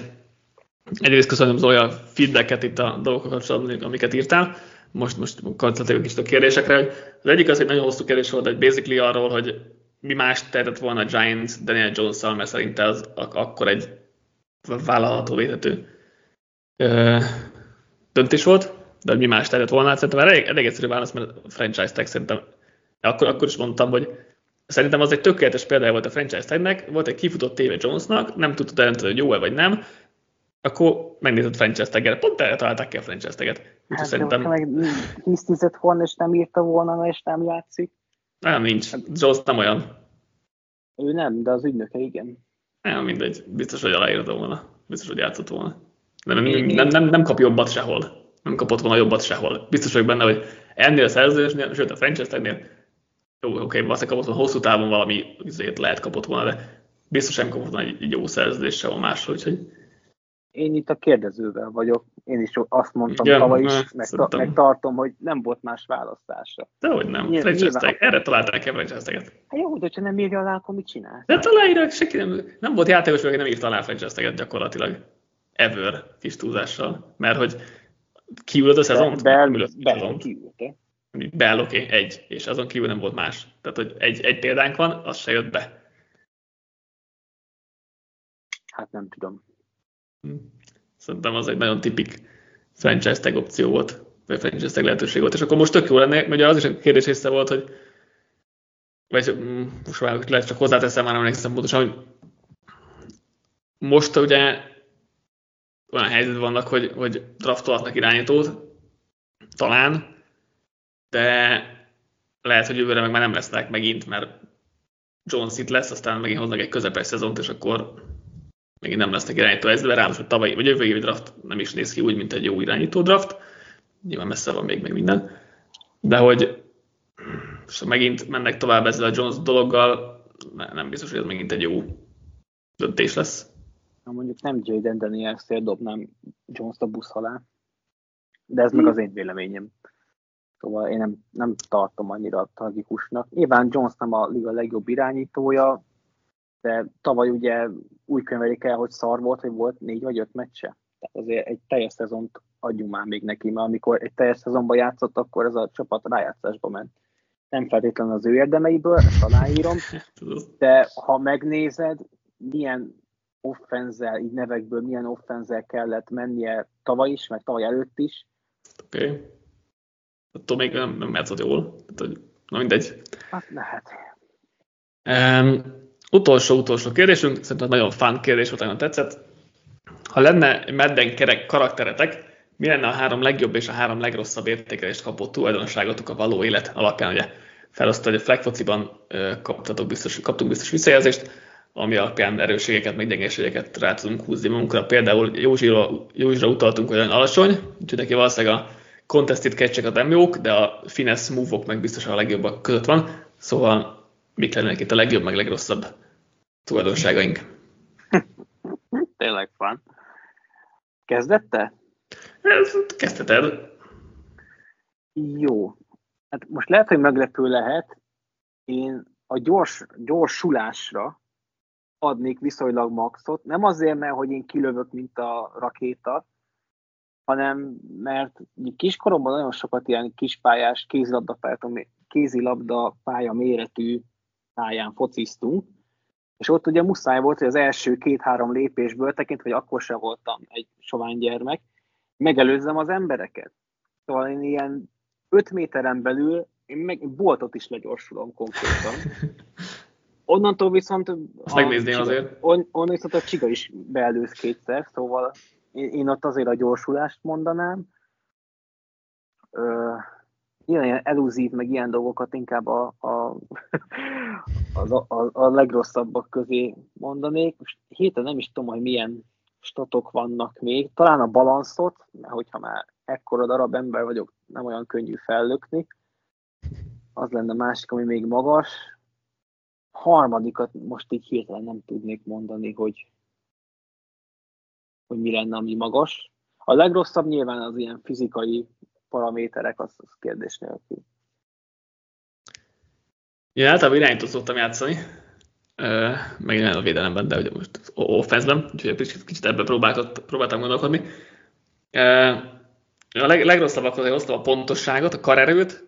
Egyrészt köszönöm Zoli a feedbacket itt a dolgokat, amiket írtál. most, most koncentráljunk kicsit a kérdésekre, hogy az egyik az egy nagyon hosszú kérdés volt, hogy basically arról, hogy mi más tehetett volna a Giants Daniel Jones-szal, mert szerinte az akkor egy vállalható védhető döntés volt, de mi más tehetett volna, hát szerintem elég, elég egyszerű válasz, mert a franchise tag szerintem, akkor, akkor is mondtam, hogy szerintem az egy tökéletes példája volt a franchise tagnek, volt egy kifutott téve Jonesnak, nem tudta eldönteni, hogy jó-e vagy nem, akkor megnézett franchise tagget, pont erre találták ki a franchise tagget. Hát, szerintem... meg hisztizett volna, és nem írta volna, és nem játszik. Nem, nincs. Jones nem olyan. Ő nem, de az ügynöke igen. Nem, mindegy. Biztos, hogy aláírta volna. Biztos, hogy játszott volna. Nem, nem, nem, nem, nem kap jobbat sehol. Nem kapott volna jobbat sehol. Biztos vagyok benne, hogy ennél a szerződésnél, sőt a franchise tagnél, jó, oké, okay, valószínűleg kapott volna hosszú távon valami azért lehet kapott volna, de biztos nem kapott volna egy, egy jó szerződés sehol máshol, úgyhogy én itt a kérdezővel vagyok. Én is azt mondtam Igen, tavaly is, meg, ta, meg, tartom, hogy nem volt más választása. hogy nem. Nyilván, nyilván, erre találták el franchise Hát jó, de ha nem írja alá, akkor mit csinál? De találják, senki nem, nem volt játékos, aki nem írt alá franchise gyakorlatilag. Ever kis túlzással. Mert hogy kiült a szezont? Bell, Bell Bell, oké, okay, egy, és azon kívül nem volt más. Tehát, hogy egy, egy példánk van, az se jött be. Hát nem tudom. Hm. Szerintem az egy nagyon tipik franchise tag opció volt, vagy franchise tag lehetőség volt. És akkor most tök jó lenne, ugye az is a kérdés része volt, hogy vagy hm, most már lehet csak hozzáteszem, már nem emlékszem pontosan, hogy most ugye olyan helyzet vannak, hogy, hogy draftolhatnak irányítót, talán, de lehet, hogy jövőre meg már nem lesznek megint, mert Jones itt lesz, aztán megint hoznak egy közepes szezont, és akkor megint nem lesznek irányító ez, de ráadásul tavalyi vagy jövő évi draft nem is néz ki úgy, mint egy jó irányító draft. Nyilván messze van még meg minden. De hogy és megint mennek tovább ezzel a Jones dologgal, nem biztos, hogy ez megint egy jó döntés lesz. Na mondjuk nem Jaden Daniels-tél dobnám Jones-t a busz alá, de ez hmm. meg az én véleményem. Szóval én nem, nem tartom annyira tragikusnak. Nyilván Jones nem a liga legjobb irányítója, de tavaly ugye úgy könyvelik el, hogy szar volt, hogy volt négy vagy öt meccse. Tehát azért egy teljes szezont adjunk már még neki, mert amikor egy teljes szezonban játszott, akkor ez a csapat rájátszásba ment. Nem feltétlenül az ő érdemeiből, ezt aláírom, de ha megnézed, milyen offenzel, így nevekből milyen offenzel kellett mennie tavaly is, meg tavaly előtt is. Oké. Okay. Attól még nem, nem játszott jól. Tehát, na mindegy. Hát lehet. Um, Utolsó, utolsó kérdésünk, szerintem nagyon fán kérdés volt, nagyon tetszett. Ha lenne medden kerek karakteretek, mi lenne a három legjobb és a három legrosszabb értékelést kapott tulajdonságotok a való élet alapján? Ugye felosztva, hogy a flag fociban kaptatok biztos, kaptunk biztos visszajelzést, ami alapján erősségeket, meg gyengeségeket rá tudunk húzni magunkra. Például Józsira, Józsira utaltunk, hogy olyan alacsony, úgyhogy neki valószínűleg a contested catch nem jók, de a finesse move-ok meg biztosan a legjobbak között van. Szóval mik lennének itt a legjobb, meg legrosszabb tulajdonságaink. Tényleg van. Kezdette? Kezdheted. Jó. Hát most lehet, hogy meglepő lehet. Én a gyors, gyorsulásra adnék viszonylag maxot. Nem azért, mert hogy én kilövök, mint a rakéta, hanem mert kiskoromban nagyon sokat ilyen kispályás kézilabda, kézilabda pálya méretű pályán fociztunk, és ott ugye muszáj volt, hogy az első két-három lépésből, tekintve, hogy akkor sem voltam egy sovány gyermek, megelőzzem az embereket. Szóval én ilyen 5 méteren belül én meg boltot is legyorsulom konkrétan. Onnantól viszont... Azt megnézném csiga, azért. On, onnan viszont a csiga is beelőz kétszer, szóval én, én ott azért a gyorsulást mondanám. Ö, ilyen elúzív, meg ilyen dolgokat inkább a, a, a, a, a legrosszabbak közé mondanék. Most héten nem is tudom, hogy milyen statok vannak még. Talán a balanszot, mert hogyha már ekkora darab ember vagyok, nem olyan könnyű fellökni. Az lenne másik, ami még magas. Harmadikat most így hirtelen nem tudnék mondani, hogy, hogy mi lenne, ami magas. A legrosszabb nyilván az ilyen fizikai paraméterek, az, az kérdés nélkül. Én általában irányítót szoktam játszani, meg nem a védelemben, de ugye most offenzben, úgyhogy kicsit, kicsit ebben próbáltam gondolkodni. A leg, legrosszabbak azért hoztam a pontosságot, a karerőt,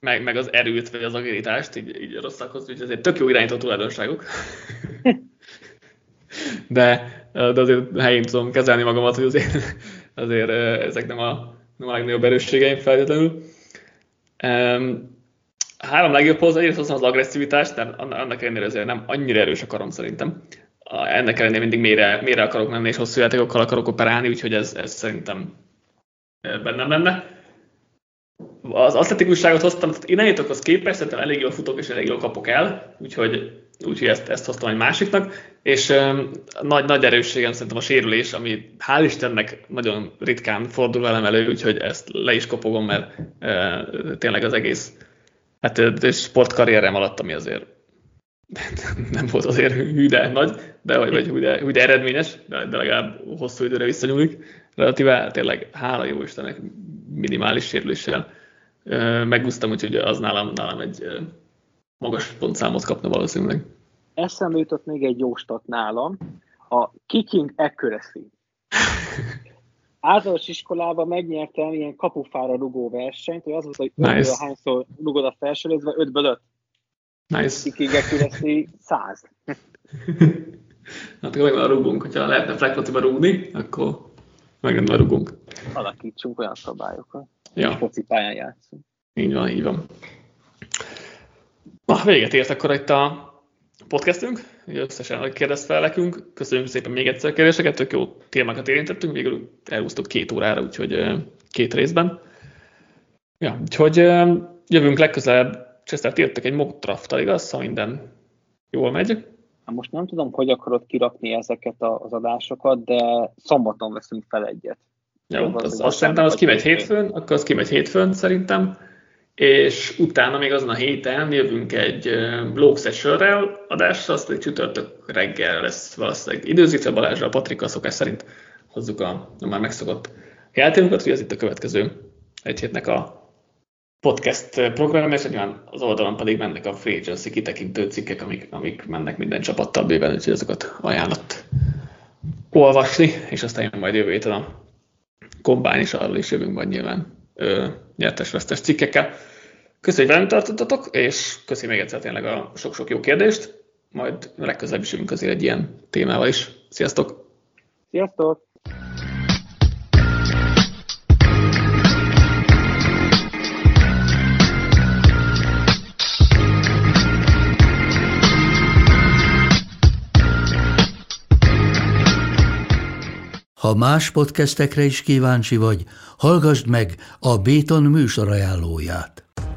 meg, meg az erőt, vagy az agilitást, így, így rosszakhoz, úgyhogy ezért tök jó irányító tulajdonságok. de, de azért helyén tudom kezelni magamat, hogy azért, azért ezek nem a, nem a legnagyobb erősségeim feltétlenül. A három legjobb hoz, egyrészt az agresszivitást, de annak ellenére azért nem annyira erős a karom szerintem. Ennek ellenére mindig mélyre, mélyre akarok menni, és hosszú játékokkal akarok operálni, úgyhogy ez, ez szerintem bennem lenne. Az asztetikusságot hoztam, tehát irányítókhoz képest szerintem elég jól futok és elég jól kapok el, úgyhogy, úgyhogy ezt, ezt hoztam egy másiknak, és um, nagy, nagy erősségem szerintem a sérülés, ami hál' Istennek nagyon ritkán fordul velem elő, úgyhogy ezt le is kopogom, mert uh, tényleg az egész hát, sportkarrierem alatt, ami azért nem volt azért hű, de nagy, de, vagy, vagy hű, de, hű, de eredményes, de, de legalább hosszú időre visszanyúlik. Relatíve tényleg hála jó Istennek minimális sérüléssel megúsztam, úgyhogy az nálam, nálam egy magas pontszámot kapna valószínűleg. Eszembe jutott még egy jó stat nálam, a kicking accuracy. Általános iskolában megnyertem ilyen kapufára rugó versenyt, hogy az volt, hogy nice. hányszor rugod a felső részbe, 5 5. Nice. Kicking accuracy 100. hát akkor megvan a rugunk, hogyha lehetne fleklatiba rúgni, akkor megvan a rugunk. Alakítsunk olyan szabályokat. Ja. Focipályán játszunk. Így van, így van. Na, véget ért akkor itt a podcastünk. Összesen, hogy kérdezt fel nekünk. Köszönjük szépen még egyszer a kérdéseket, tök jó témákat érintettünk, végül elhúztuk két órára, úgyhogy két részben. Ja, úgyhogy jövünk legközelebb. Csesztert írtak egy mock draft igaz? Ha minden jól megy. Most nem tudom, hogy akarod kirakni ezeket az adásokat, de szombaton veszünk fel egyet. Jó, az, az, azt szerintem az kimegy hétfőn, akkor az kimegy hétfőn szerintem, és utána még azon a héten jövünk egy Block Sessionrel adásra, azt egy csütörtök reggel lesz valószínűleg időzítve Balázsra, a Patrika szokás szerint hozzuk a, a már megszokott játékokat, hogy ez itt a következő egy hétnek a podcast program, és nyilván az oldalon pedig mennek a Free Agency kitekintő cikkek, amik, amik mennek minden csapattal bőven, úgyhogy azokat ajánlott olvasni, és aztán jön majd jövő héten a kombány, és arról is jövünk majd nyilván nyertes-vesztes cikkekkel. Köszönjük, hogy velem tartottatok, és köszönjük még egyszer tényleg a sok-sok jó kérdést, majd legközelebb is jövünk azért egy ilyen témával is. Sziasztok! Sziasztok! Ha más podcastekre is kíváncsi vagy, hallgassd meg a Béton műsor ajánlóját.